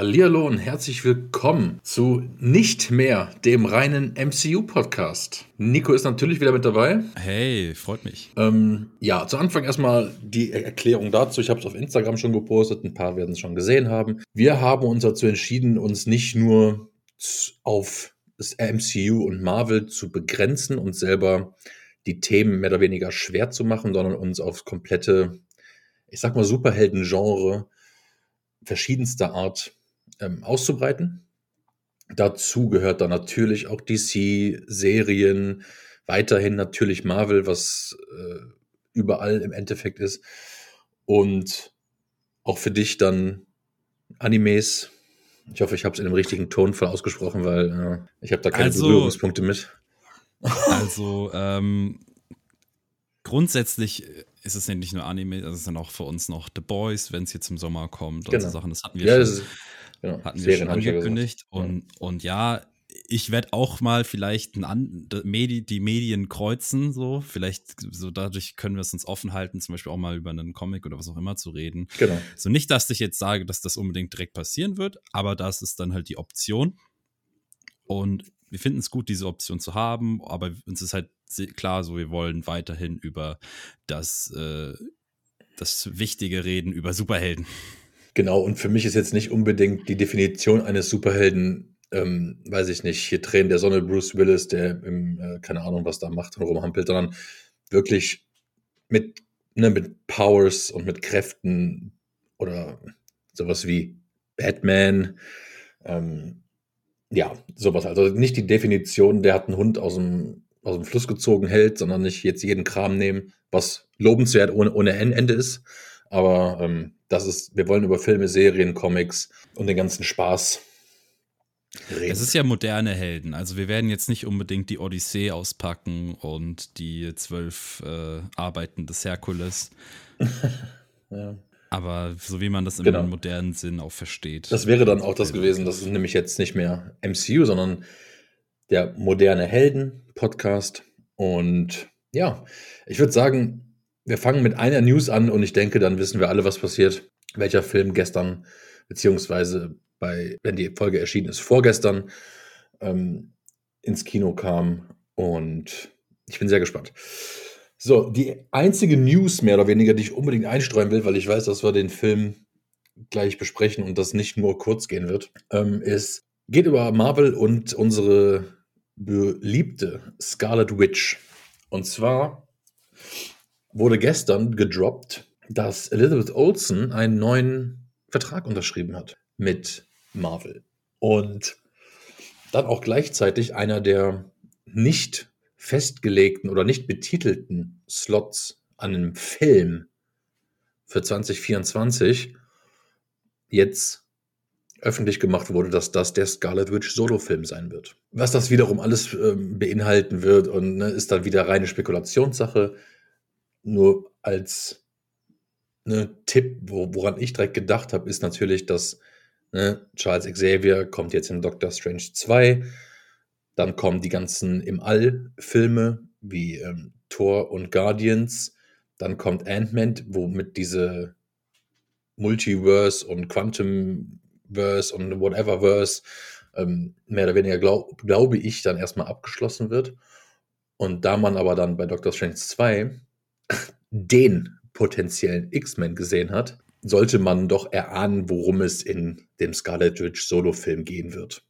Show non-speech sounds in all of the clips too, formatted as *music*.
Hallihallo und herzlich willkommen zu nicht mehr dem reinen MCU-Podcast. Nico ist natürlich wieder mit dabei. Hey, freut mich. Ähm, ja, zu Anfang erstmal die Erklärung dazu. Ich habe es auf Instagram schon gepostet, ein paar werden es schon gesehen haben. Wir haben uns dazu entschieden, uns nicht nur auf das MCU und Marvel zu begrenzen und selber die Themen mehr oder weniger schwer zu machen, sondern uns aufs komplette, ich sag mal, Superhelden-Genre verschiedenster Art ähm, auszubreiten. Dazu gehört dann natürlich auch DC-Serien, weiterhin natürlich Marvel, was äh, überall im Endeffekt ist. Und auch für dich dann Animes. Ich hoffe, ich habe es in dem richtigen Tonfall ausgesprochen, weil äh, ich habe da keine also, Berührungspunkte mit. Also ähm, grundsätzlich ist es ja nicht nur Anime, es ist dann auch für uns noch The Boys, wenn es jetzt im Sommer kommt und genau. so Sachen. Das hatten wir ja, schon. Genau. Hatten wir schon angekündigt. Und, ja. und ja, ich werde auch mal vielleicht ein die Medien kreuzen, so. Vielleicht, so dadurch können wir es uns offen halten, zum Beispiel auch mal über einen Comic oder was auch immer zu reden. Genau. So nicht, dass ich jetzt sage, dass das unbedingt direkt passieren wird, aber das ist dann halt die Option. Und wir finden es gut, diese Option zu haben, aber uns ist halt klar, so wir wollen weiterhin über das, äh, das Wichtige reden, über Superhelden. Genau, und für mich ist jetzt nicht unbedingt die Definition eines Superhelden, ähm, weiß ich nicht, hier Tränen der Sonne, Bruce Willis, der im, äh, keine Ahnung, was da macht und rumhampelt, sondern wirklich mit, ne, mit Powers und mit Kräften oder sowas wie Batman, ähm, ja, sowas. Also nicht die Definition, der hat einen Hund aus dem, aus dem Fluss gezogen hält, sondern nicht jetzt jeden Kram nehmen, was lobenswert ohne, ohne Ende ist. Aber ähm, das ist, wir wollen über Filme, Serien, Comics und den ganzen Spaß reden. Es ist ja moderne Helden. Also wir werden jetzt nicht unbedingt die Odyssee auspacken und die zwölf äh, Arbeiten des Herkules. *laughs* ja. Aber so wie man das im genau. modernen Sinn auch versteht. Das wäre dann auch das gewesen. Das ist nämlich jetzt nicht mehr MCU, sondern der moderne Helden-Podcast. Und ja, ich würde sagen, wir fangen mit einer News an und ich denke, dann wissen wir alle, was passiert. Welcher Film gestern, beziehungsweise bei, wenn die Folge erschienen ist, vorgestern ähm, ins Kino kam. Und ich bin sehr gespannt. So, die einzige News mehr oder weniger, die ich unbedingt einstreuen will, weil ich weiß, dass wir den Film gleich besprechen und das nicht nur kurz gehen wird, ähm, ist, geht über Marvel und unsere beliebte Scarlet Witch. Und zwar wurde gestern gedroppt, dass Elizabeth Olsen einen neuen Vertrag unterschrieben hat mit Marvel. Und dann auch gleichzeitig einer der nicht festgelegten oder nicht betitelten Slots an einem Film für 2024 jetzt öffentlich gemacht wurde, dass das der Scarlet Witch Solo-Film sein wird. Was das wiederum alles ähm, beinhalten wird und ne, ist dann wieder reine Spekulationssache nur als ne, Tipp, wo, woran ich direkt gedacht habe, ist natürlich, dass ne, Charles Xavier kommt jetzt in Doctor Strange 2. Dann kommen die ganzen im All-Filme wie ähm, Thor und Guardians. Dann kommt Ant-Man, womit diese Multiverse und Quantumverse und Whateververse ähm, mehr oder weniger, glaub, glaube ich, dann erstmal abgeschlossen wird. Und da man aber dann bei Doctor Strange 2 den potenziellen X-Men gesehen hat, sollte man doch erahnen, worum es in dem Scarlet Witch Solo-Film gehen wird.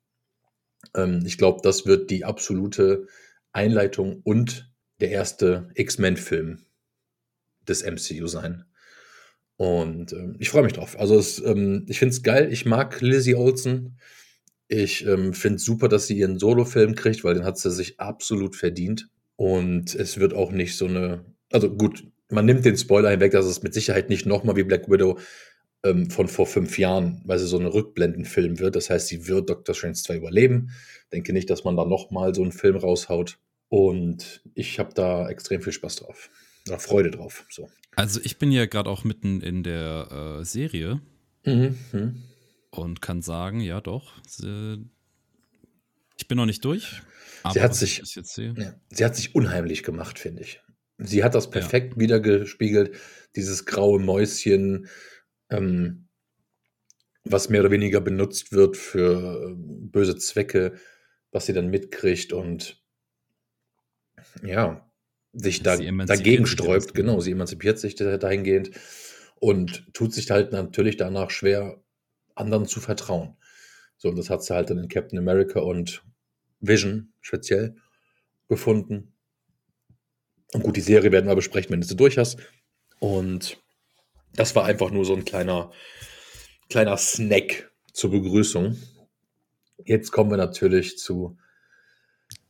Ähm, ich glaube, das wird die absolute Einleitung und der erste X-Men-Film des MCU sein. Und ähm, ich freue mich drauf. Also es, ähm, ich finde es geil. Ich mag Lizzie Olsen. Ich ähm, finde es super, dass sie ihren Solo-Film kriegt, weil den hat sie sich absolut verdient. Und es wird auch nicht so eine, also gut, man nimmt den Spoiler hinweg, dass es mit Sicherheit nicht nochmal wie Black Widow ähm, von vor fünf Jahren, weil sie so ein Rückblendenfilm wird. Das heißt, sie wird Doctor Strange 2 überleben. Denke nicht, dass man da nochmal so einen Film raushaut. Und ich habe da extrem viel Spaß drauf. Oder Freude drauf. So. Also ich bin ja gerade auch mitten in der äh, Serie. Mhm, mh. Und kann sagen, ja doch. Sie, ich bin noch nicht durch. sie hat, sich, ja, sie hat sich unheimlich gemacht, finde ich. Sie hat das perfekt ja. wiedergespiegelt, dieses graue Mäuschen. Ähm, was mehr oder weniger benutzt wird für äh, böse Zwecke, was sie dann mitkriegt und ja, sich da, dagegen sträubt. Genau, sie emanzipiert sich dahingehend und tut sich halt natürlich danach schwer, anderen zu vertrauen. So, und das hat sie halt dann in Captain America und Vision speziell gefunden. Und gut, die Serie werden wir besprechen, wenn du sie durch hast. Und das war einfach nur so ein kleiner, kleiner Snack zur Begrüßung. Jetzt kommen wir natürlich zu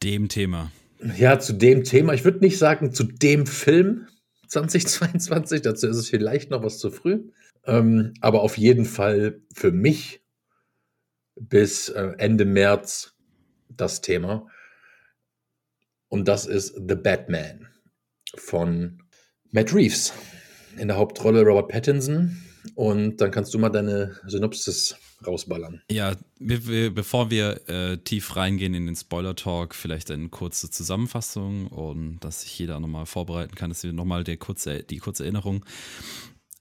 dem Thema. Ja, zu dem Thema. Ich würde nicht sagen zu dem Film *laughs* 2022. Dazu ist es vielleicht noch was zu früh. Ähm, aber auf jeden Fall für mich bis äh, Ende März das Thema. Und das ist The Batman von Matt Reeves. In der Hauptrolle Robert Pattinson. Und dann kannst du mal deine Synopsis rausballern. Ja, bevor wir äh, tief reingehen in den Spoiler-Talk, vielleicht eine kurze Zusammenfassung und dass sich jeder nochmal vorbereiten kann, dass wir nochmal kurze, die kurze Erinnerung.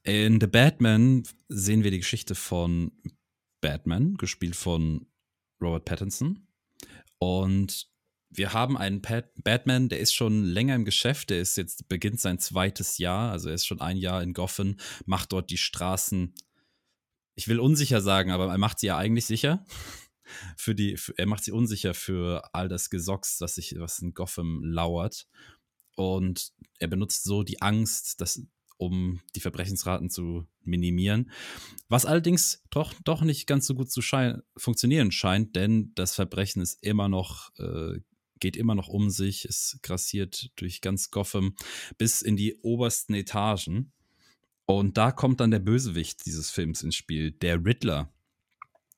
In The Batman sehen wir die Geschichte von Batman, gespielt von Robert Pattinson. Und wir haben einen Pat Batman, der ist schon länger im Geschäft, der ist jetzt, beginnt sein zweites Jahr, also er ist schon ein Jahr in Gotham, macht dort die Straßen, ich will unsicher sagen, aber er macht sie ja eigentlich sicher. *laughs* Für die, für, er macht sie unsicher für all das Gesocks, was, sich, was in Gotham lauert. Und er benutzt so die Angst, dass, um die Verbrechensraten zu minimieren. Was allerdings doch, doch nicht ganz so gut zu schein funktionieren scheint, denn das Verbrechen ist immer noch äh, geht immer noch um sich, es grassiert durch ganz Gotham bis in die obersten Etagen. Und da kommt dann der Bösewicht dieses Films ins Spiel, der Riddler.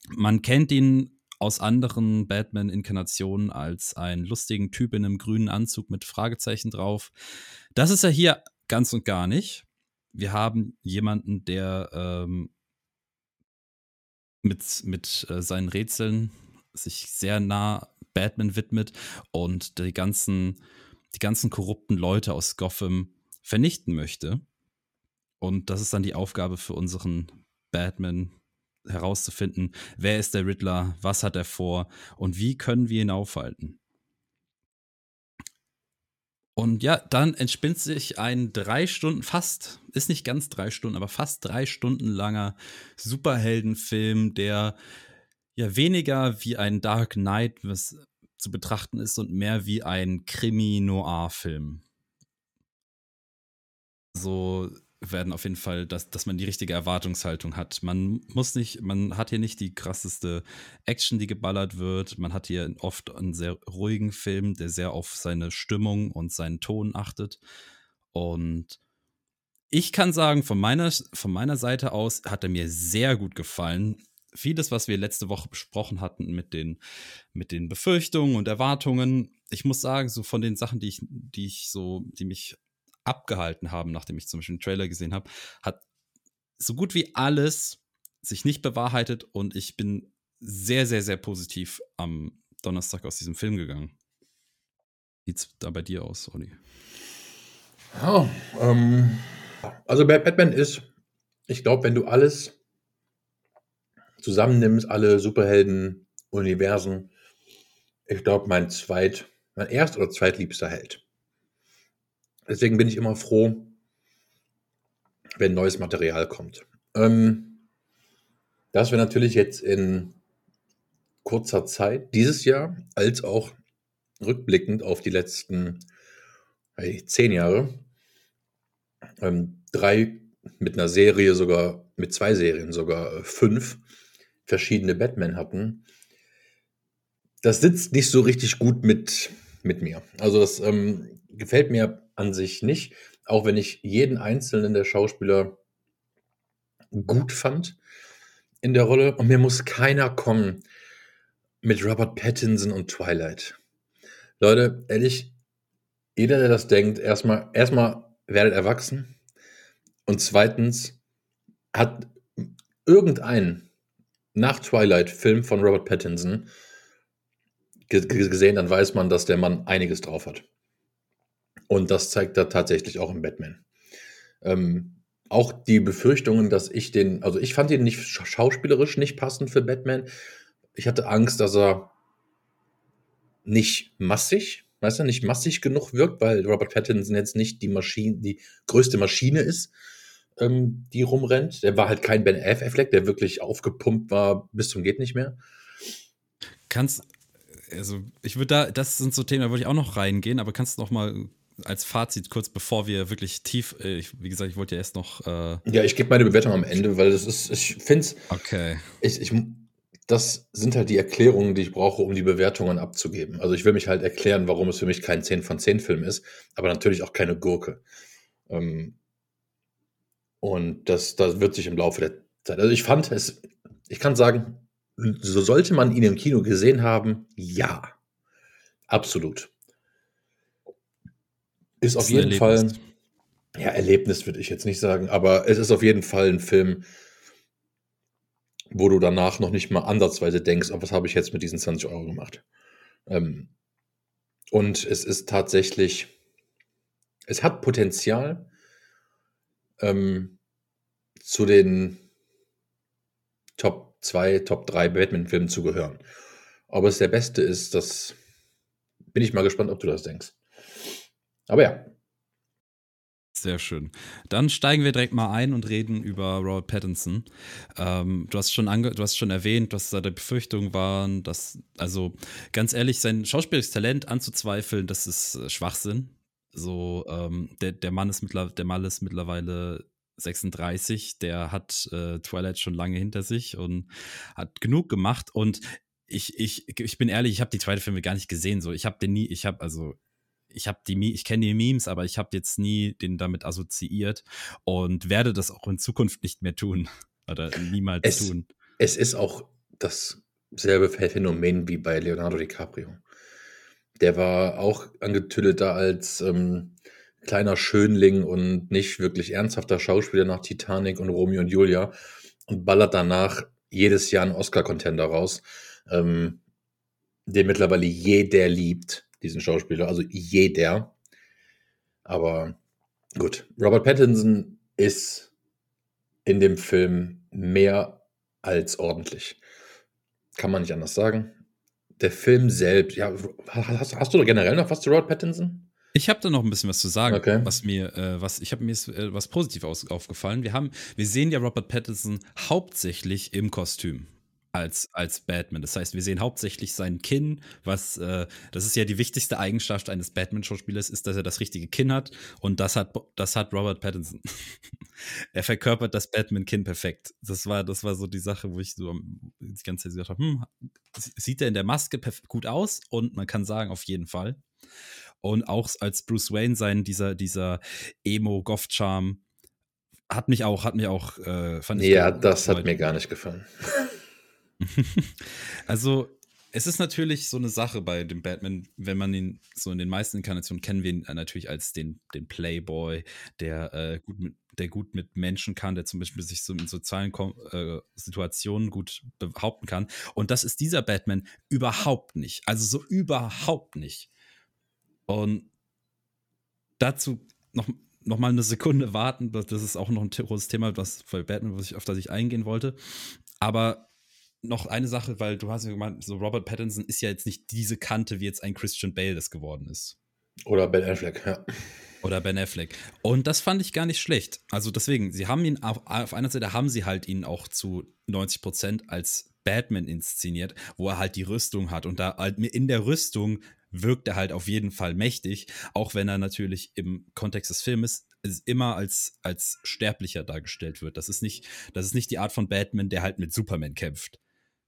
Man kennt ihn aus anderen Batman-Inkarnationen als einen lustigen Typ in einem grünen Anzug mit Fragezeichen drauf. Das ist er hier ganz und gar nicht. Wir haben jemanden, der ähm, mit, mit äh, seinen Rätseln sich sehr nah Batman widmet und die ganzen, die ganzen korrupten Leute aus Gotham vernichten möchte. Und das ist dann die Aufgabe für unseren Batman herauszufinden, wer ist der Riddler, was hat er vor und wie können wir ihn aufhalten. Und ja, dann entspinnt sich ein drei Stunden, fast, ist nicht ganz drei Stunden, aber fast drei Stunden langer Superheldenfilm, der ja weniger wie ein Dark Knight was zu betrachten ist und mehr wie ein Krimi-Noir-Film. So werden auf jeden Fall, dass, dass man die richtige Erwartungshaltung hat. Man muss nicht, man hat hier nicht die krasseste Action, die geballert wird. Man hat hier oft einen sehr ruhigen Film, der sehr auf seine Stimmung und seinen Ton achtet. Und ich kann sagen, von meiner, von meiner Seite aus hat er mir sehr gut gefallen vieles, was wir letzte Woche besprochen hatten mit den, mit den Befürchtungen und Erwartungen, ich muss sagen, so von den Sachen, die ich, die ich so, die mich abgehalten haben, nachdem ich zum Beispiel einen Trailer gesehen habe, hat so gut wie alles sich nicht bewahrheitet und ich bin sehr, sehr, sehr positiv am Donnerstag aus diesem Film gegangen. Wie sieht es da bei dir aus, Olli? Ja, ähm, also Batman ist, ich glaube, wenn du alles zusammennimmst, alle Superhelden-Universen, ich glaube, mein zweit, mein erst- oder zweitliebster Held. Deswegen bin ich immer froh, wenn neues Material kommt. Ähm, dass wir natürlich jetzt in kurzer Zeit, dieses Jahr, als auch rückblickend auf die letzten hey, zehn Jahre, ähm, drei mit einer Serie sogar, mit zwei Serien sogar äh, fünf verschiedene Batman hatten, das sitzt nicht so richtig gut mit, mit mir. Also das ähm, gefällt mir an sich nicht, auch wenn ich jeden einzelnen der Schauspieler gut fand in der Rolle. Und mir muss keiner kommen mit Robert Pattinson und Twilight. Leute, ehrlich, jeder, der das denkt, erstmal, erstmal werdet erwachsen und zweitens hat irgendein nach Twilight Film von Robert Pattinson gesehen, dann weiß man, dass der Mann einiges drauf hat. Und das zeigt er tatsächlich auch im Batman. Ähm, auch die Befürchtungen, dass ich den, also ich fand ihn nicht schauspielerisch nicht passend für Batman. Ich hatte Angst, dass er nicht massig, weißt du, nicht massig genug wirkt, weil Robert Pattinson jetzt nicht die Maschine, die größte Maschine ist, ähm, die rumrennt. Der war halt kein Ben Affleck, der wirklich aufgepumpt war bis zum geht nicht mehr. Kannst, also ich würde da, das sind so Themen, da würde ich auch noch reingehen, aber kannst du noch mal als Fazit kurz, bevor wir wirklich tief, äh, ich, wie gesagt, ich wollte ja erst noch. Äh ja, ich gebe meine Bewertung am Ende, weil das ist, ich finde es. Okay. Ich, ich, das sind halt die Erklärungen, die ich brauche, um die Bewertungen abzugeben. Also ich will mich halt erklären, warum es für mich kein 10 von 10 Film ist, aber natürlich auch keine Gurke. Ähm, und das, das wird sich im Laufe der Zeit. Also ich fand es, ich kann sagen, so sollte man ihn im Kino gesehen haben, ja. Absolut. Ist auf jeden Fall, ja, Erlebnis würde ich jetzt nicht sagen, aber es ist auf jeden Fall ein Film, wo du danach noch nicht mal ansatzweise denkst, oh, was habe ich jetzt mit diesen 20 Euro gemacht? Ähm, und es ist tatsächlich, es hat Potenzial ähm, zu den Top 2, Top 3 Batman-Filmen zu gehören. Ob es der beste ist, das bin ich mal gespannt, ob du das denkst. Aber ja. Sehr schön. Dann steigen wir direkt mal ein und reden über Robert Pattinson. Ähm, du, hast schon du hast schon erwähnt, dass da die Befürchtungen waren, dass, also ganz ehrlich, sein schauspielerisches Talent anzuzweifeln, das ist äh, Schwachsinn. So, ähm, der, der, Mann ist der Mann ist mittlerweile 36, der hat äh, Twilight schon lange hinter sich und hat genug gemacht. Und ich, ich, ich bin ehrlich, ich habe die zweite Filme gar nicht gesehen. So, ich habe den nie, ich habe also ich habe die, ich kenne die Memes, aber ich habe jetzt nie den damit assoziiert und werde das auch in Zukunft nicht mehr tun *laughs* oder niemals es, tun. Es ist auch dasselbe Phänomen wie bei Leonardo DiCaprio. Der war auch angetüdelt da als ähm, kleiner Schönling und nicht wirklich ernsthafter Schauspieler nach Titanic und Romeo und Julia und ballert danach jedes Jahr einen Oscar-Contender raus, ähm, den mittlerweile jeder liebt diesen Schauspieler, also jeder. Aber gut, Robert Pattinson ist in dem Film mehr als ordentlich. Kann man nicht anders sagen. Der Film selbst, ja, hast, hast du generell noch was zu Robert Pattinson? Ich habe da noch ein bisschen was zu sagen, okay. was mir, äh, was ich habe mir ist, äh, was positiv aus, aufgefallen. Wir haben, wir sehen ja Robert Pattinson hauptsächlich im Kostüm als, als Batman. Das heißt, wir sehen hauptsächlich sein Kinn, was, äh, das ist ja die wichtigste Eigenschaft eines Batman-Schauspielers, ist, dass er das richtige Kinn hat. Und das hat, das hat Robert Pattinson. *laughs* er verkörpert das Batman-Kinn perfekt. Das war, das war so die Sache, wo ich so die ganze Zeit gesagt habe, hm, sieht er in der Maske gut aus? Und man kann sagen, auf jeden Fall. Und auch als Bruce Wayne sein, dieser, dieser Emo-Goth-Charme, hat mich auch, hat mich auch, äh, fand ich. Ja, das hat mir gar nicht gefallen. *laughs* *laughs* also, es ist natürlich so eine Sache bei dem Batman, wenn man ihn so in den meisten Inkarnationen kennen wir ihn natürlich als den, den Playboy, der, äh, gut mit, der gut mit Menschen kann, der zum Beispiel sich so in sozialen äh, Situationen gut behaupten kann. Und das ist dieser Batman überhaupt nicht. Also so überhaupt nicht. Und dazu noch, noch mal eine Sekunde warten. Das ist auch noch ein großes Thema, was bei Batman, was ich, auf das ich eingehen wollte. Aber noch eine Sache, weil du hast ja gemeint, so Robert Pattinson ist ja jetzt nicht diese Kante, wie jetzt ein Christian Bale das geworden ist. Oder Ben Affleck, ja. Oder Ben Affleck. Und das fand ich gar nicht schlecht. Also deswegen, sie haben ihn auf, auf einer Seite haben sie halt ihn auch zu 90 Prozent als Batman inszeniert, wo er halt die Rüstung hat und da halt in der Rüstung wirkt er halt auf jeden Fall mächtig, auch wenn er natürlich im Kontext des Filmes immer als, als Sterblicher dargestellt wird. Das ist nicht, das ist nicht die Art von Batman, der halt mit Superman kämpft.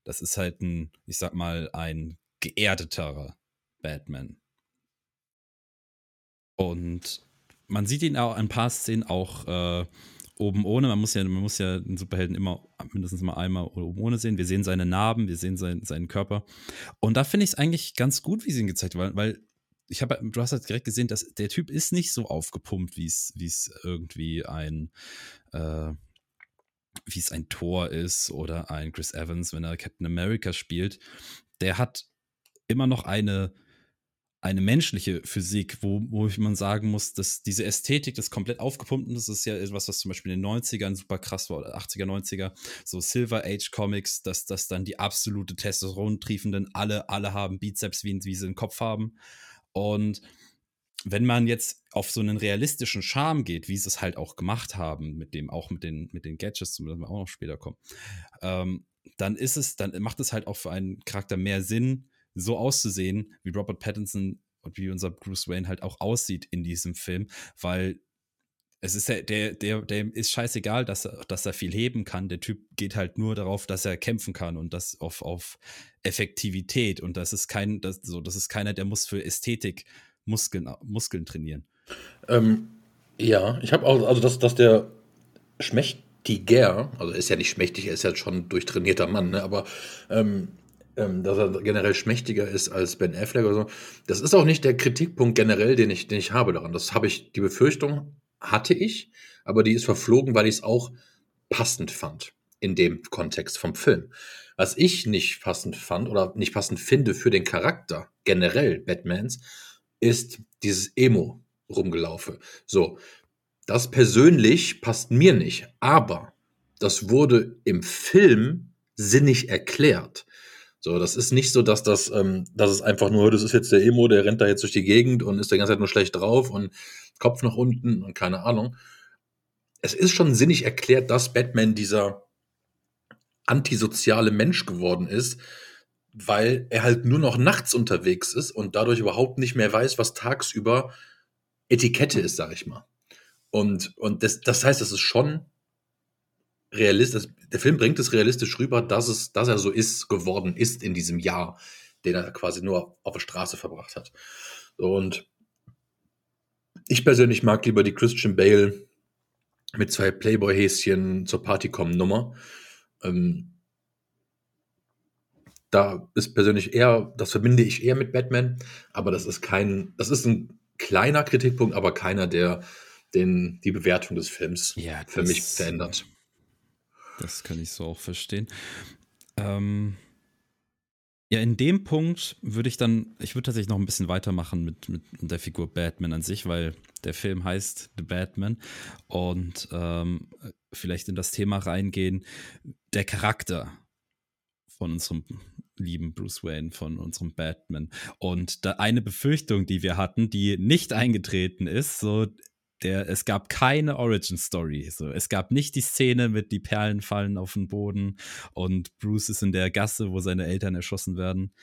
Das ist halt ein, ich sag mal, ein geerdeterer Batman. Und man sieht ihn auch ein paar Szenen auch äh, oben ohne. Man muss ja, man muss ja den Superhelden immer mindestens mal einmal oben ohne sehen. Wir sehen seine Narben, wir sehen sein, seinen Körper. Und da finde ich es eigentlich ganz gut, wie sie ihn gezeigt haben, weil, ich habe, du hast halt direkt gesehen, dass der Typ ist nicht so aufgepumpt, wie es, wie es irgendwie ein, äh, wie es ein Thor ist oder ein Chris Evans, wenn er Captain America spielt, der hat immer noch eine, eine menschliche Physik, wo, wo man sagen muss, dass diese Ästhetik des komplett aufgepumpten, das ist ja etwas, was zum Beispiel in den 90ern super krass war, oder 80er, 90er, so Silver Age Comics, dass das dann die absolute Testosteron-triefenden, alle, alle haben Bizeps, wie, wie sie im Kopf haben. Und wenn man jetzt auf so einen realistischen Charme geht, wie sie es halt auch gemacht haben, mit dem, auch mit den, mit den Gadgets, zu denen wir auch noch später kommen, ähm, dann ist es, dann macht es halt auch für einen Charakter mehr Sinn, so auszusehen, wie Robert Pattinson und wie unser Bruce Wayne halt auch aussieht in diesem Film, weil es ist ja, der, der, der ist scheißegal, dass er, dass er viel heben kann. Der Typ geht halt nur darauf, dass er kämpfen kann und das auf, auf Effektivität. Und das ist kein, das, so, das ist keiner, der muss für Ästhetik Muskeln, Muskeln trainieren. Ähm, ja, ich habe auch, also dass, dass der schmächtiger, also ist ja nicht schmächtig, er ist ja schon durchtrainierter Mann, ne, aber ähm, ähm, dass er generell schmächtiger ist als Ben Affleck oder so. Das ist auch nicht der Kritikpunkt generell, den ich, den ich habe daran. Das habe ich, die Befürchtung hatte ich, aber die ist verflogen, weil ich es auch passend fand in dem Kontext vom Film. Was ich nicht passend fand oder nicht passend finde für den Charakter generell Batmans, ist dieses Emo rumgelaufe. So, das persönlich passt mir nicht, aber das wurde im Film sinnig erklärt. So, das ist nicht so, dass das, ähm, dass es einfach nur, das ist jetzt der Emo, der rennt da jetzt durch die Gegend und ist die ganze Zeit nur schlecht drauf und Kopf nach unten und keine Ahnung. Es ist schon sinnig erklärt, dass Batman dieser antisoziale Mensch geworden ist, weil er halt nur noch nachts unterwegs ist und dadurch überhaupt nicht mehr weiß, was tagsüber Etikette ist, sag ich mal. Und, und das, das heißt, es ist schon realistisch, der Film bringt es realistisch rüber, dass, es, dass er so ist, geworden ist in diesem Jahr, den er quasi nur auf der Straße verbracht hat. Und ich persönlich mag lieber die Christian Bale mit zwei Playboy-Häschen zur Party kommen Nummer. Ähm, da ist persönlich eher, das verbinde ich eher mit Batman, aber das ist kein, das ist ein kleiner Kritikpunkt, aber keiner, der den, die Bewertung des Films ja, für mich verändert. Das kann ich so auch verstehen. Ähm, ja, in dem Punkt würde ich dann, ich würde tatsächlich noch ein bisschen weitermachen mit, mit der Figur Batman an sich, weil der Film heißt The Batman und ähm, vielleicht in das Thema reingehen, der Charakter von unserem lieben Bruce Wayne, von unserem Batman. Und da eine Befürchtung, die wir hatten, die nicht eingetreten ist, so der, es gab keine Origin Story. So, es gab nicht die Szene mit die Perlen fallen auf den Boden und Bruce ist in der Gasse, wo seine Eltern erschossen werden.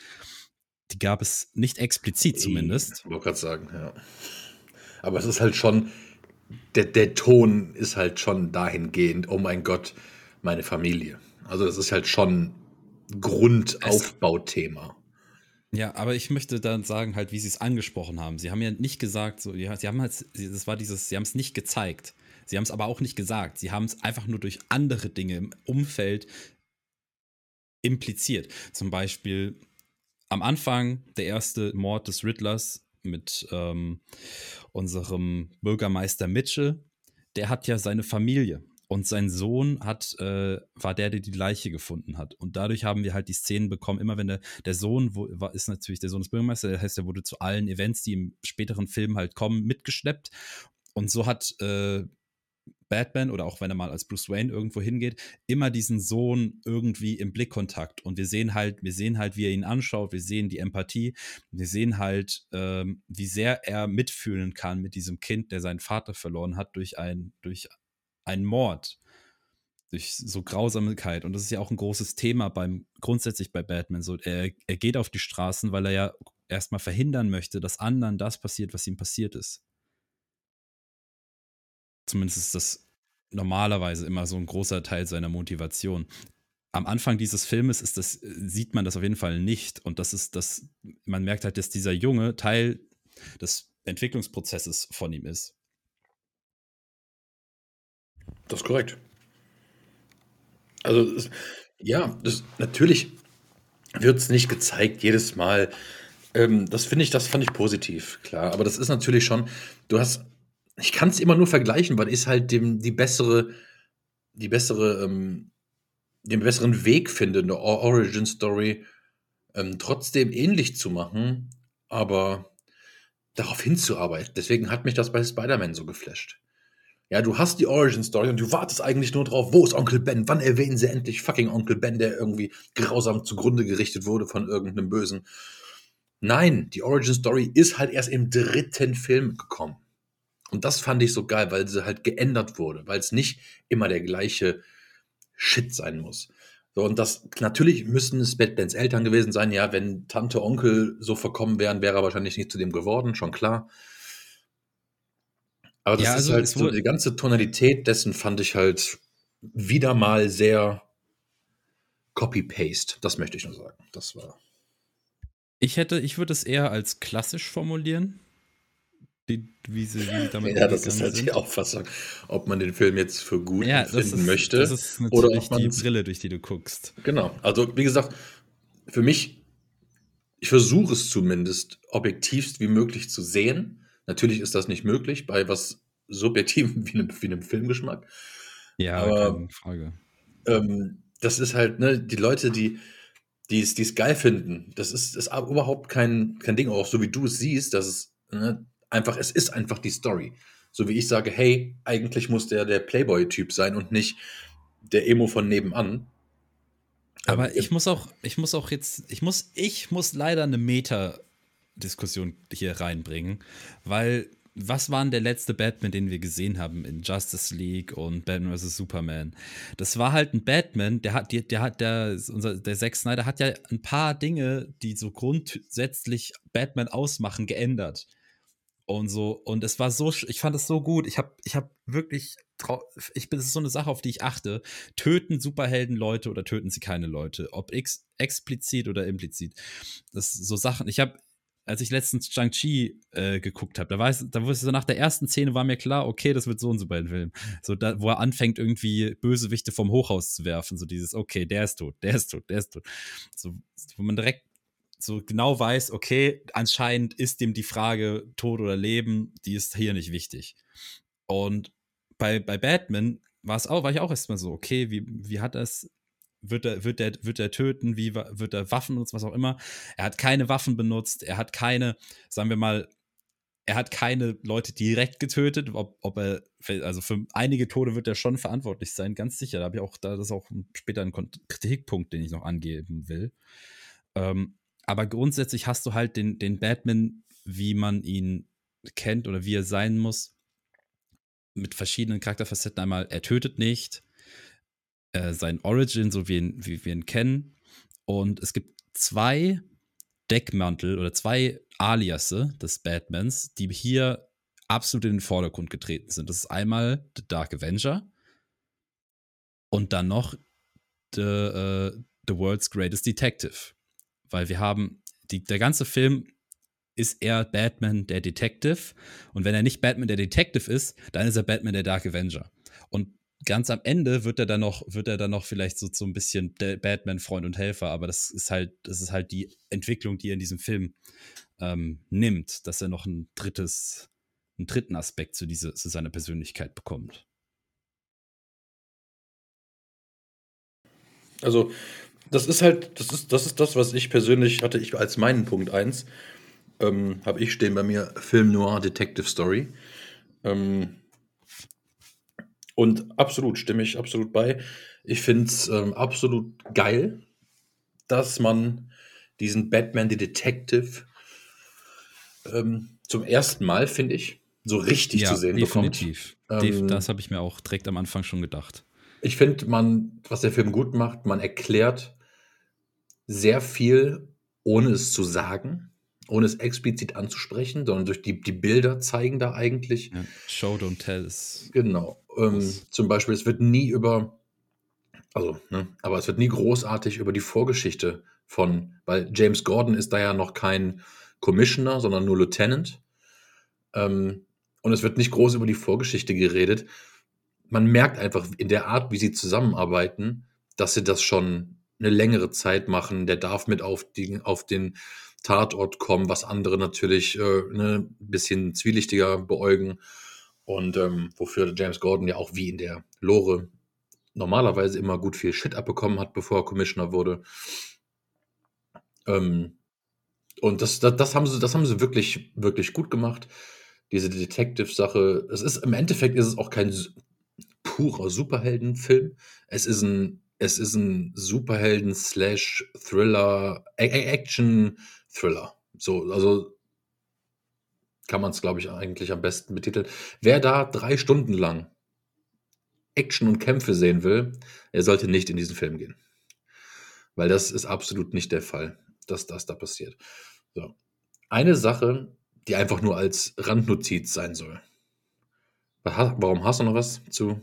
Die gab es nicht explizit zumindest. Ich wollte gerade sagen, ja. Aber es ist halt schon, der, der Ton ist halt schon dahingehend, oh mein Gott, meine Familie. Also das ist halt schon Grundaufbauthema. Ja, aber ich möchte dann sagen, halt, wie sie es angesprochen haben. Sie haben ja nicht gesagt, so, ja, sie haben halt, das war dieses, sie haben es nicht gezeigt. Sie haben es aber auch nicht gesagt. Sie haben es einfach nur durch andere Dinge im Umfeld impliziert. Zum Beispiel am Anfang der erste Mord des Riddlers mit ähm, unserem Bürgermeister Mitchell. Der hat ja seine Familie. Und sein Sohn hat, äh, war der, der die Leiche gefunden hat. Und dadurch haben wir halt die Szenen bekommen, immer wenn der, der Sohn, wo, war, ist natürlich der Sohn des Bürgermeisters, das heißt, er wurde zu allen Events, die im späteren Film halt kommen, mitgeschleppt. Und so hat äh, Batman oder auch wenn er mal als Bruce Wayne irgendwo hingeht, immer diesen Sohn irgendwie im Blickkontakt. Und wir sehen halt, wir sehen halt, wie er ihn anschaut, wir sehen die Empathie, wir sehen halt, ähm, wie sehr er mitfühlen kann mit diesem Kind, der seinen Vater verloren hat durch ein, durch ein Mord durch so Grausamkeit. Und das ist ja auch ein großes Thema beim, grundsätzlich bei Batman. So, er, er geht auf die Straßen, weil er ja erstmal verhindern möchte, dass anderen das passiert, was ihm passiert ist. Zumindest ist das normalerweise immer so ein großer Teil seiner Motivation. Am Anfang dieses Filmes ist das, sieht man das auf jeden Fall nicht. Und das ist das, man merkt halt, dass dieser Junge Teil des Entwicklungsprozesses von ihm ist. Das ist korrekt. Also, es, ja, das, natürlich wird es nicht gezeigt jedes Mal. Ähm, das finde ich, das fand ich positiv, klar. Aber das ist natürlich schon, du hast, ich kann es immer nur vergleichen, weil ich halt dem, die bessere, die bessere, ähm, den besseren Weg finde, eine Origin Story ähm, trotzdem ähnlich zu machen, aber darauf hinzuarbeiten. Deswegen hat mich das bei Spider-Man so geflasht. Ja, du hast die Origin Story und du wartest eigentlich nur drauf, wo ist Onkel Ben? Wann erwähnen sie endlich fucking Onkel Ben, der irgendwie grausam zugrunde gerichtet wurde von irgendeinem Bösen? Nein, die Origin Story ist halt erst im dritten Film gekommen. Und das fand ich so geil, weil sie halt geändert wurde, weil es nicht immer der gleiche Shit sein muss. So, und das, natürlich müssten es Batmans Eltern gewesen sein. Ja, wenn Tante, Onkel so verkommen wären, wäre er wahrscheinlich nicht zu dem geworden, schon klar. Aber das ja, also ist halt so, die ganze Tonalität dessen fand ich halt wieder mal sehr Copy-Paste. Das möchte ich nur sagen. Das war. Ich hätte, ich würde es eher als klassisch formulieren. Die, wie, sie, wie sie *laughs* damit Ja, das ist halt sind. die Auffassung, ob man den Film jetzt für gut ja, finden ist, möchte. Das ist natürlich oder ob die Brille, durch die du guckst. Genau. Also, wie gesagt, für mich, ich versuche es zumindest objektivst wie möglich zu sehen Natürlich ist das nicht möglich bei was Subjektivem *laughs* wie einem, wie einem Filmgeschmack. Ja, aber, keine Frage. Ähm, das ist halt, ne, die Leute, die die es geil finden, das ist, ist überhaupt kein, kein Ding, auch so wie du es siehst, dass es ne, einfach, es ist einfach die Story. So wie ich sage, hey, eigentlich muss der der Playboy-Typ sein und nicht der Emo von nebenan. Aber ähm, ich muss auch, ich muss auch jetzt, ich muss, ich muss leider eine Meta Diskussion hier reinbringen, weil was war denn der letzte Batman, den wir gesehen haben in Justice League und Batman vs. Superman? Das war halt ein Batman, der hat, der, der hat, der, unser, der Zack Snyder hat ja ein paar Dinge, die so grundsätzlich Batman ausmachen, geändert. Und so, und es war so, ich fand es so gut. Ich habe ich hab wirklich, ich bin, es ist so eine Sache, auf die ich achte. Töten Superhelden Leute oder töten sie keine Leute? Ob ex, explizit oder implizit. Das so Sachen. Ich habe als ich letztens Shang-Chi äh, geguckt habe, da war es, da wusste so nach der ersten Szene war mir klar, okay, das wird so und so bei den Film. So, da, wo er anfängt, irgendwie Bösewichte vom Hochhaus zu werfen. So dieses, okay, der ist tot, der ist tot, der ist tot. So, wo man direkt so genau weiß, okay, anscheinend ist dem die Frage Tod oder Leben, die ist hier nicht wichtig. Und bei, bei Batman war es auch, war ich auch erstmal so, okay, wie, wie hat das wird er, wird er, wird er töten, wie wird er Waffen nutzen, was auch immer. Er hat keine Waffen benutzt, er hat keine, sagen wir mal, er hat keine Leute direkt getötet, ob, ob er, also für einige Tode wird er schon verantwortlich sein, ganz sicher. Da habe ich auch, da ist auch später ein Kritikpunkt, den ich noch angeben will. Ähm, aber grundsätzlich hast du halt den, den Batman, wie man ihn kennt oder wie er sein muss, mit verschiedenen Charakterfacetten. Einmal, er tötet nicht, äh, sein Origin, so wie, wie wir ihn kennen. Und es gibt zwei Deckmantel oder zwei Aliasse des Batmans, die hier absolut in den Vordergrund getreten sind. Das ist einmal The Dark Avenger und dann noch The, uh, The World's Greatest Detective. Weil wir haben, die, der ganze Film ist er Batman der Detective. Und wenn er nicht Batman der Detective ist, dann ist er Batman der Dark Avenger. Und ganz am Ende wird er dann noch, wird er dann noch vielleicht so, so ein bisschen Batman-Freund und Helfer, aber das ist halt, das ist halt die Entwicklung, die er in diesem Film ähm, nimmt, dass er noch ein drittes, einen dritten Aspekt zu, diese, zu seiner Persönlichkeit bekommt. Also, das ist halt, das ist, das ist das, was ich persönlich hatte, ich als meinen Punkt 1, ähm, habe ich stehen bei mir Film Noir Detective Story. Ähm, und absolut, stimme ich absolut bei. Ich finde es ähm, absolut geil, dass man diesen Batman the Detective ähm, zum ersten Mal, finde ich, so richtig ja, zu sehen definitiv. bekommt. Ähm, das habe ich mir auch direkt am Anfang schon gedacht. Ich finde, man, was der Film gut macht, man erklärt sehr viel, ohne es zu sagen ohne es explizit anzusprechen, sondern durch die, die Bilder zeigen da eigentlich. Ja, Show, don't tell. Genau. Ähm, zum Beispiel, es wird nie über, also, ne, aber es wird nie großartig über die Vorgeschichte von, weil James Gordon ist da ja noch kein Commissioner, sondern nur Lieutenant. Ähm, und es wird nicht groß über die Vorgeschichte geredet. Man merkt einfach in der Art, wie sie zusammenarbeiten, dass sie das schon eine längere Zeit machen. Der darf mit auf, die, auf den Tatort kommen, was andere natürlich äh, ne, ein bisschen zwielichtiger beäugen. Und ähm, wofür James Gordon ja auch wie in der Lore normalerweise immer gut viel Shit abbekommen hat, bevor er Commissioner wurde. Ähm, Und das, das, das, haben sie, das haben sie wirklich, wirklich gut gemacht. Diese Detective-Sache. Es ist im Endeffekt ist es auch kein purer Superheldenfilm. Es ist ein, es ist ein Superhelden-Slash-Thriller, Action-Thriller. So, also kann man es, glaube ich, eigentlich am besten betiteln. Wer da drei Stunden lang Action und Kämpfe sehen will, er sollte nicht in diesen Film gehen. Weil das ist absolut nicht der Fall, dass das da passiert. So. Eine Sache, die einfach nur als Randnotiz sein soll. Warum hast du noch was zu?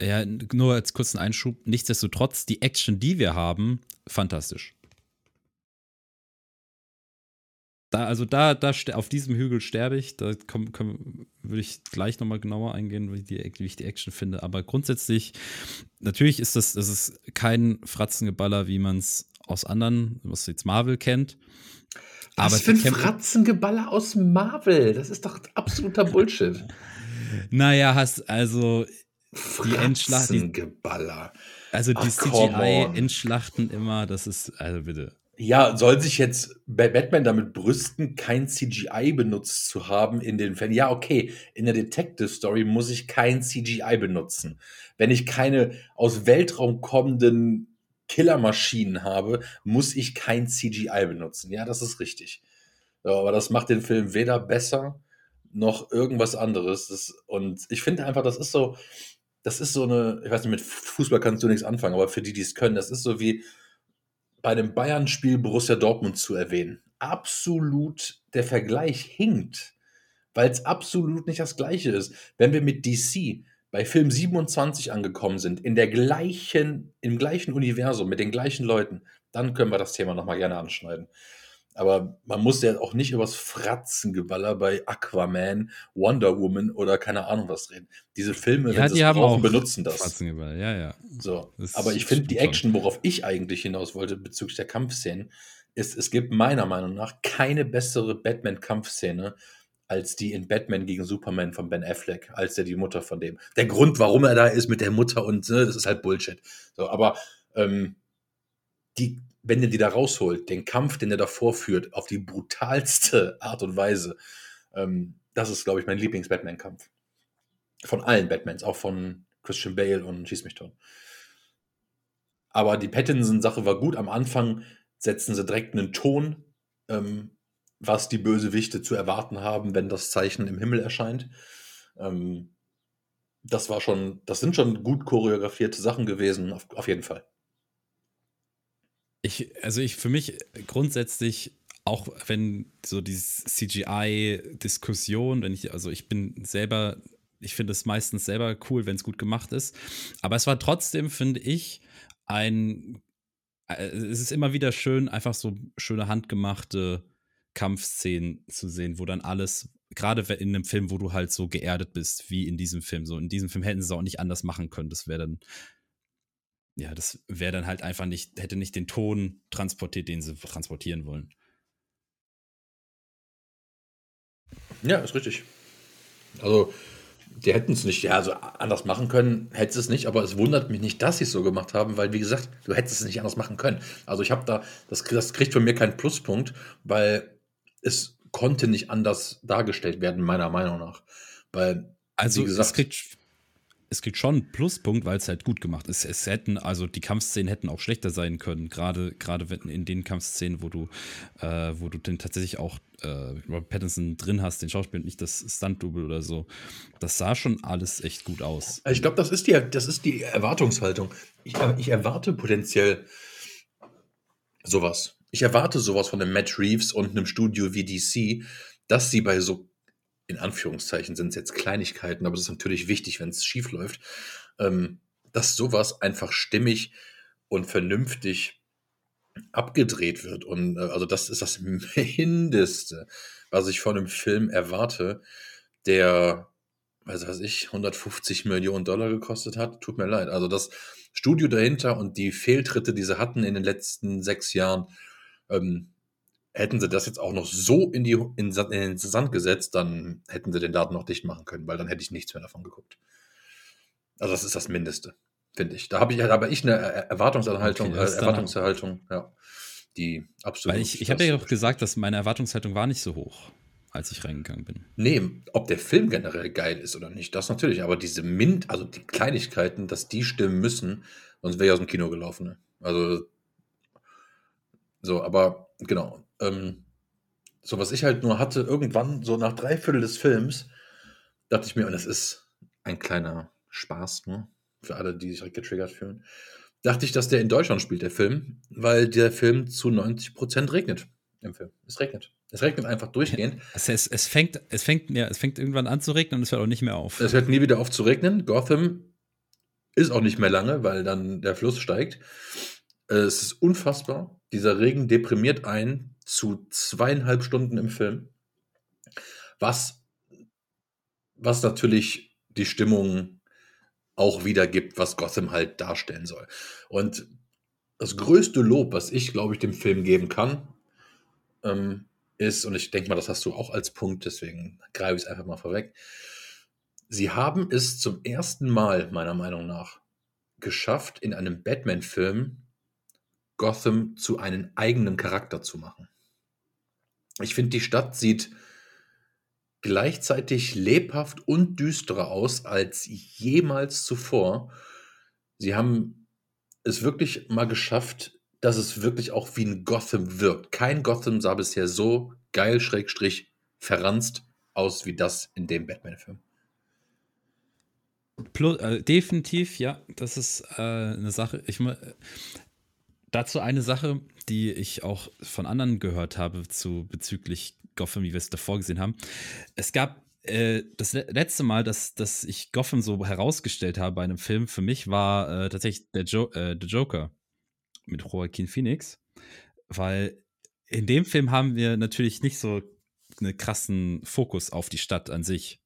Ja, nur als kurzen Einschub. Nichtsdestotrotz, die Action, die wir haben, fantastisch. Da, also da, da auf diesem Hügel sterbe ich. Da komm, komm, würde ich gleich nochmal genauer eingehen, wie, die, wie ich die Action finde. Aber grundsätzlich, natürlich ist das, das ist kein Fratzengeballer, wie man es aus anderen, was jetzt Marvel kennt. Was für ein Fratzengeballer aus Marvel? Das ist doch absoluter Bullshit. *laughs* naja, hast also die Endschlachten. Also die CGI-Endschlachten immer, das ist, also bitte. Ja, soll sich jetzt Batman damit brüsten, kein CGI benutzt zu haben in den Fällen? Ja, okay, in der Detective Story muss ich kein CGI benutzen. Wenn ich keine aus Weltraum kommenden Killermaschinen habe, muss ich kein CGI benutzen. Ja, das ist richtig. Ja, aber das macht den Film weder besser noch irgendwas anderes. Das, und ich finde einfach, das ist so, das ist so eine, ich weiß nicht, mit Fußball kannst du nichts anfangen, aber für die, die es können, das ist so wie, bei dem Bayern-Spiel Borussia Dortmund zu erwähnen. Absolut der Vergleich hinkt, weil es absolut nicht das Gleiche ist. Wenn wir mit DC bei Film 27 angekommen sind, in der gleichen, im gleichen Universum, mit den gleichen Leuten, dann können wir das Thema nochmal gerne anschneiden. Aber man muss ja auch nicht übers Fratzengeballer bei Aquaman, Wonder Woman oder keine Ahnung was reden. Diese Filme, ja, wenn sie es brauchen, benutzen das. Fratzengeballer, ja, ja. So. aber ich finde die Action, worauf ich eigentlich hinaus wollte bezüglich der Kampfszenen, ist, es gibt meiner Meinung nach keine bessere Batman-Kampfszene als die in Batman gegen Superman von Ben Affleck, als der die Mutter von dem. Der Grund, warum er da ist mit der Mutter und ne, das ist halt Bullshit. So, aber ähm, die wenn er die da rausholt, den Kampf, den er davor führt, auf die brutalste Art und Weise, ähm, das ist, glaube ich, mein Lieblings-Batman-Kampf. Von allen Batmans, auch von Christian Bale und Schieß mich tot. Aber die Pattinson-Sache war gut. Am Anfang setzen sie direkt einen Ton, ähm, was die Bösewichte zu erwarten haben, wenn das Zeichen im Himmel erscheint. Ähm, das war schon, das sind schon gut choreografierte Sachen gewesen, auf, auf jeden Fall. Ich, also ich für mich grundsätzlich, auch wenn so diese CGI-Diskussion, wenn ich, also ich bin selber, ich finde es meistens selber cool, wenn es gut gemacht ist. Aber es war trotzdem, finde ich, ein, äh, es ist immer wieder schön, einfach so schöne handgemachte Kampfszenen zu sehen, wo dann alles, gerade in einem Film, wo du halt so geerdet bist, wie in diesem Film, so in diesem Film hätten sie es auch nicht anders machen können. Das wäre dann ja, das wäre dann halt einfach nicht, hätte nicht den Ton transportiert, den sie transportieren wollen. Ja, ist richtig. Also, die hätten es nicht, ja, also anders machen können, hätte es nicht, aber es wundert mich nicht, dass sie es so gemacht haben, weil, wie gesagt, du hättest es nicht anders machen können. Also, ich habe da, das, das kriegt von mir keinen Pluspunkt, weil es konnte nicht anders dargestellt werden, meiner Meinung nach. Weil, also, wie gesagt, es kriegt es gibt schon einen Pluspunkt, weil es halt gut gemacht ist. Es hätten, also die Kampfszenen hätten auch schlechter sein können, gerade gerade in den Kampfszenen, wo du, äh, wo du den tatsächlich auch äh, Robert Pattinson drin hast, den Schauspieler, nicht das Stunt-Double oder so. Das sah schon alles echt gut aus. Ich glaube, das ist die, das ist die Erwartungshaltung. Ich, ich erwarte potenziell sowas. Ich erwarte sowas von einem Matt Reeves und einem Studio wie DC, dass sie bei so in Anführungszeichen sind es jetzt Kleinigkeiten, aber es ist natürlich wichtig, wenn es schief läuft, ähm, dass sowas einfach stimmig und vernünftig abgedreht wird. Und äh, also das ist das *laughs* Mindeste, was ich von einem Film erwarte, der, weiß was ich, 150 Millionen Dollar gekostet hat. Tut mir leid. Also das Studio dahinter und die Fehltritte, die sie hatten in den letzten sechs Jahren, ähm, hätten sie das jetzt auch noch so in, die, in, in den Sand gesetzt, dann hätten sie den Laden noch dicht machen können, weil dann hätte ich nichts mehr davon geguckt. Also das ist das Mindeste, finde ich. Da habe ich, aber ich eine Erwartungserhaltung, okay, äh, Erwartungserhaltung, ja. die absolut. Weil ich, ich habe ja doch gesagt, dass meine Erwartungshaltung war nicht so hoch, als ich reingegangen bin. Nee, ob der Film generell geil ist oder nicht, das natürlich. Aber diese Mint, also die Kleinigkeiten, dass die stimmen müssen, sonst wäre ich aus dem Kino gelaufen. Ne? Also, so, aber genau. Ähm, so, was ich halt nur hatte, irgendwann, so nach drei Viertel des Films, dachte ich mir, und das ist ein kleiner Spaß, nur für alle, die sich getriggert fühlen dachte ich, dass der in Deutschland spielt, der Film, weil der Film zu 90 Prozent regnet im Film. Es regnet. Es regnet einfach durchgehend. *laughs* Es, es, es, fängt, es, fängt, ja, es fängt irgendwann an zu regnen und es hört auch nicht mehr auf. Es hört nie wieder auf zu regnen. Gotham ist auch nicht mehr lange, weil dann der Fluss steigt. Es ist unfassbar. Dieser Regen deprimiert einen zu zweieinhalb Stunden im Film. Was, was natürlich die Stimmung auch wiedergibt, was Gotham halt darstellen soll. Und das größte Lob, was ich, glaube ich, dem Film geben kann, ähm, ist, und ich denke mal, das hast du auch als Punkt, deswegen greife ich es einfach mal vorweg. Sie haben es zum ersten Mal, meiner Meinung nach, geschafft, in einem Batman-Film Gotham zu einem eigenen Charakter zu machen. Ich finde, die Stadt sieht gleichzeitig lebhaft und düsterer aus als jemals zuvor. Sie haben es wirklich mal geschafft, dass es wirklich auch wie ein Gotham wirkt. Kein Gotham sah bisher so geil, schrägstrich, verranzt aus wie das in dem Batman-Film. Äh, definitiv, ja, das ist äh, eine Sache. Ich dazu eine Sache, die ich auch von anderen gehört habe zu bezüglich Gotham, wie wir es davor gesehen haben. Es gab äh, das letzte Mal, dass, dass ich Gotham so herausgestellt habe bei einem Film, für mich war äh, tatsächlich der, jo äh, der Joker mit Joaquin Phoenix, weil in dem Film haben wir natürlich nicht so einen krassen Fokus auf die Stadt an sich.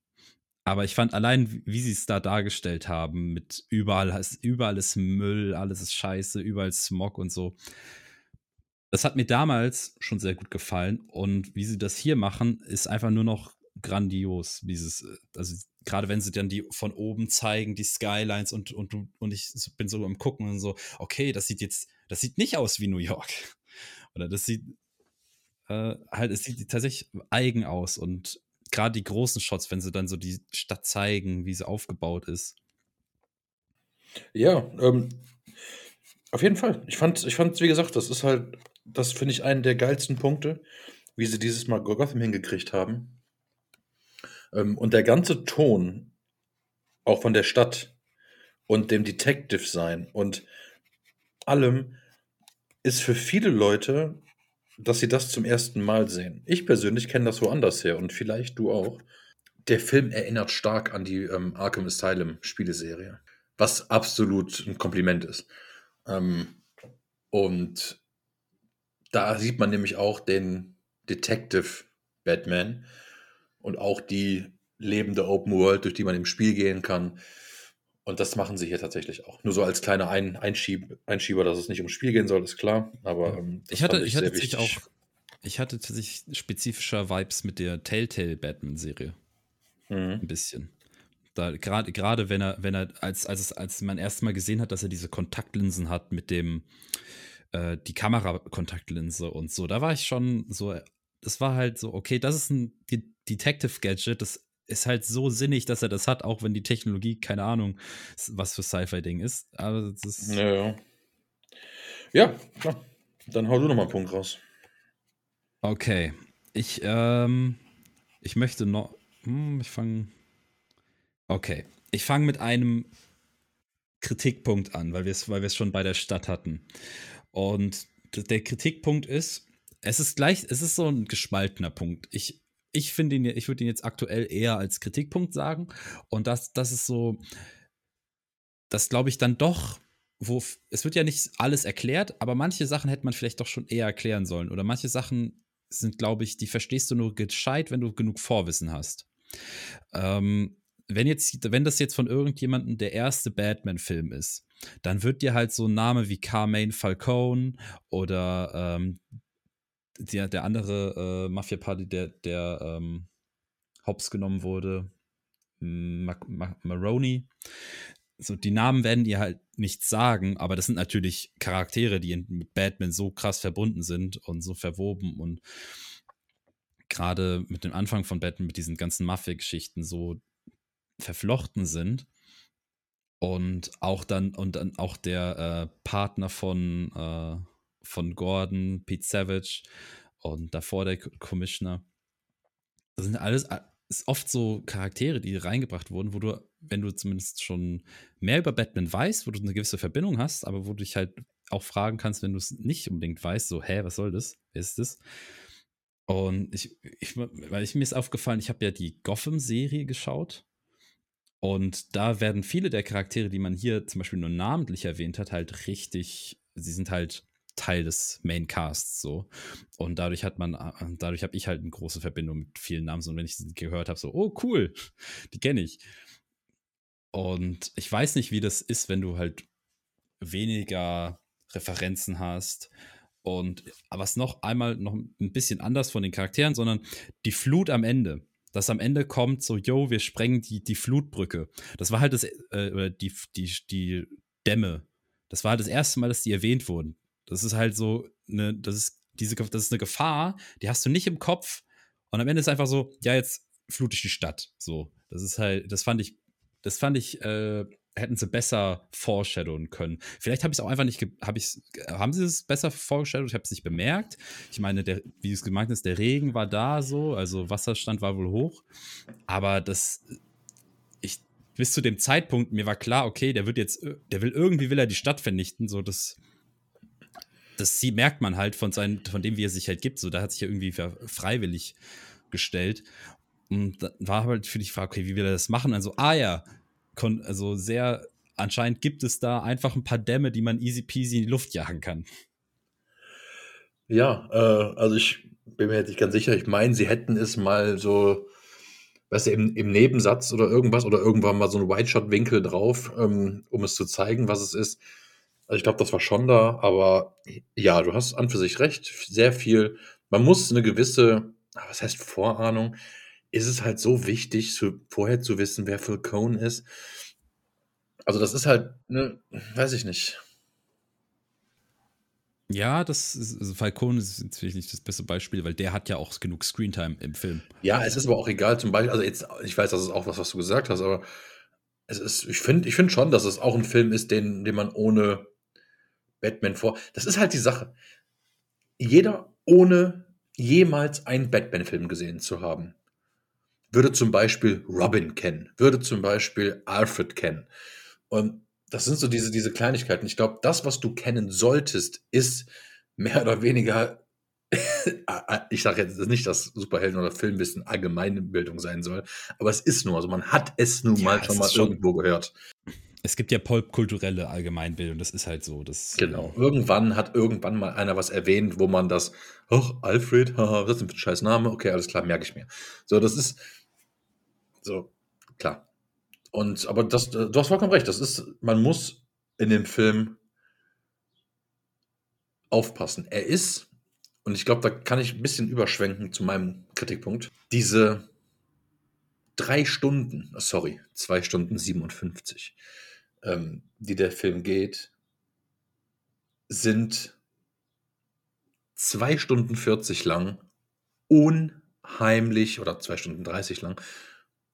Aber ich fand allein, wie sie es da dargestellt haben, mit überall, überall ist Müll, alles ist scheiße, überall Smog und so. Das hat mir damals schon sehr gut gefallen. Und wie sie das hier machen, ist einfach nur noch grandios. Dieses, äh, also gerade wenn sie dann die von oben zeigen, die Skylines und, und, und ich bin so am Gucken und so, okay, das sieht jetzt, das sieht nicht aus wie New York. *laughs* Oder das sieht äh, halt, es sieht tatsächlich eigen aus und gerade die großen Shots, wenn sie dann so die Stadt zeigen, wie sie aufgebaut ist. Ja, ähm, auf jeden Fall. Ich fand, ich fand, wie gesagt, das ist halt das finde ich einen der geilsten Punkte, wie sie dieses Mal Gotham hingekriegt haben. Ähm, und der ganze Ton, auch von der Stadt und dem Detective sein und allem, ist für viele Leute, dass sie das zum ersten Mal sehen. Ich persönlich kenne das woanders her und vielleicht du auch. Der Film erinnert stark an die ähm, Arkham Asylum Spieleserie, was absolut ein Kompliment ist. Ähm, und da sieht man nämlich auch den Detective Batman und auch die lebende Open World, durch die man im Spiel gehen kann. Und das machen sie hier tatsächlich auch. Nur so als kleiner Ein Einschieb Einschieber, dass es nicht ums Spiel gehen soll, ist klar. Aber ähm, ich hatte, ich, ich hatte tatsächlich auch, ich hatte tatsächlich spezifischer Vibes mit der Telltale Batman-Serie. Mhm. Ein bisschen. Da gerade gerade wenn er wenn er als als es als man erst mal gesehen hat, dass er diese Kontaktlinsen hat mit dem äh, die Kamerakontaktlinse und so. Da war ich schon so, das war halt so, okay, das ist ein Detective Gadget, das ist halt so sinnig, dass er das hat, auch wenn die Technologie, keine Ahnung, was für Sci-Fi-Ding ist. Aber das ist. Ja, ja. Ja, klar. Dann hau du nochmal einen Punkt raus. Okay. Ich, ähm, ich möchte noch. Hm, ich fange. Okay. Ich fange mit einem Kritikpunkt an, weil wir es weil schon bei der Stadt hatten. Und der Kritikpunkt ist, es ist gleich, es ist so ein gespaltener Punkt. Ich, ich finde ihn, ich würde ihn jetzt aktuell eher als Kritikpunkt sagen. Und das, das ist so, das glaube ich dann doch, wo, es wird ja nicht alles erklärt, aber manche Sachen hätte man vielleicht doch schon eher erklären sollen. Oder manche Sachen sind, glaube ich, die verstehst du nur gescheit, wenn du genug Vorwissen hast. Ähm, wenn jetzt, wenn das jetzt von irgendjemandem der erste Batman-Film ist, dann wird dir halt so ein Name wie Carmaine Falcone oder ähm, der, der andere äh, Mafia-Party, der, der ähm, hops genommen wurde, Mac Mac Maroney, so die Namen werden ihr halt nichts sagen, aber das sind natürlich Charaktere, die mit Batman so krass verbunden sind und so verwoben und gerade mit dem Anfang von Batman, mit diesen ganzen Mafia-Geschichten so verflochten sind. Und auch dann, und dann auch der äh, Partner von, äh, von Gordon, Pete Savage und davor der Commissioner. Das sind alles ist oft so Charaktere, die reingebracht wurden, wo du, wenn du zumindest schon mehr über Batman weißt, wo du eine gewisse Verbindung hast, aber wo du dich halt auch fragen kannst, wenn du es nicht unbedingt weißt, so, hä, was soll das? Wer ist das? Und ich, ich weil ich mir ist aufgefallen, ich habe ja die Gotham-Serie geschaut. Und da werden viele der Charaktere, die man hier zum Beispiel nur namentlich erwähnt hat, halt richtig, sie sind halt Teil des Maincasts so. Und dadurch hat man, äh, dadurch habe ich halt eine große Verbindung mit vielen Namen. Und wenn ich sie gehört habe, so, oh cool, *laughs* die kenne ich. Und ich weiß nicht, wie das ist, wenn du halt weniger Referenzen hast. Und was noch einmal noch ein bisschen anders von den Charakteren, sondern die Flut am Ende. Dass am Ende kommt so, yo, wir sprengen die, die Flutbrücke. Das war halt das, äh, die, die, die Dämme. Das war halt das erste Mal, dass die erwähnt wurden. Das ist halt so eine, das ist diese, das ist eine Gefahr, die hast du nicht im Kopf. Und am Ende ist einfach so, ja, jetzt flute ich die Stadt. So, das ist halt, das fand ich, das fand ich, äh, hätten sie besser foreshadowen können. Vielleicht habe ich es auch einfach nicht, hab ich's, haben sie es besser foreshadowed? Ich habe es nicht bemerkt. Ich meine, der, wie es gemeint ist, der Regen war da so, also Wasserstand war wohl hoch. Aber das, ich, bis zu dem Zeitpunkt, mir war klar, okay, der wird jetzt, der will irgendwie will er die Stadt vernichten, so das das sie merkt man halt von, seinen, von dem, wie er sich halt gibt. So, da hat sich ja irgendwie freiwillig gestellt. Und da war halt für die Frage, okay, wie will er das machen? Also, ah ja, also sehr, anscheinend gibt es da einfach ein paar Dämme, die man easy peasy in die Luft jagen kann. Ja, äh, also ich bin mir jetzt nicht ganz sicher. Ich meine, sie hätten es mal so, weißt du, im, im Nebensatz oder irgendwas oder irgendwann mal so einen White-Shot-Winkel drauf, ähm, um es zu zeigen, was es ist. Also ich glaube, das war schon da, aber ja, du hast an für sich recht, sehr viel. Man muss eine gewisse, ah, was heißt Vorahnung? Ist es halt so wichtig, zu, vorher zu wissen, wer Phil Cohn ist? Also das ist halt, ne, weiß ich nicht. Ja, das ist, also Falcone ist natürlich nicht das beste Beispiel, weil der hat ja auch genug Screentime im Film. Ja, es ist aber auch egal, zum Beispiel, also jetzt, ich weiß, das ist auch was, was du gesagt hast, aber es ist, ich finde ich find schon, dass es auch ein Film ist, den, den man ohne Batman vor. Das ist halt die Sache. Jeder, ohne jemals einen Batman-Film gesehen zu haben, würde zum Beispiel Robin kennen, würde zum Beispiel Alfred kennen. Und das sind so diese, diese Kleinigkeiten. Ich glaube, das, was du kennen solltest, ist mehr oder weniger, *laughs* ich sage jetzt nicht, dass Superhelden oder Filmwissen allgemeine Bildung sein soll, aber es ist nur, also man hat es nun ja, mal schon mal schon irgendwo gehört es gibt ja popkulturelle Allgemeinbildung, das ist halt so. Das, genau. Irgendwann hat irgendwann mal einer was erwähnt, wo man das, ach, Alfred, haha, das ist ein scheiß Name, okay, alles klar, merke ich mir. So, das ist so, klar. Und, aber das, du hast vollkommen recht, das ist, man muss in dem Film aufpassen. Er ist, und ich glaube, da kann ich ein bisschen überschwenken zu meinem Kritikpunkt, diese drei Stunden, sorry, zwei Stunden 57 ähm, die der Film geht, sind zwei Stunden 40 lang, unheimlich, oder zwei Stunden 30 lang,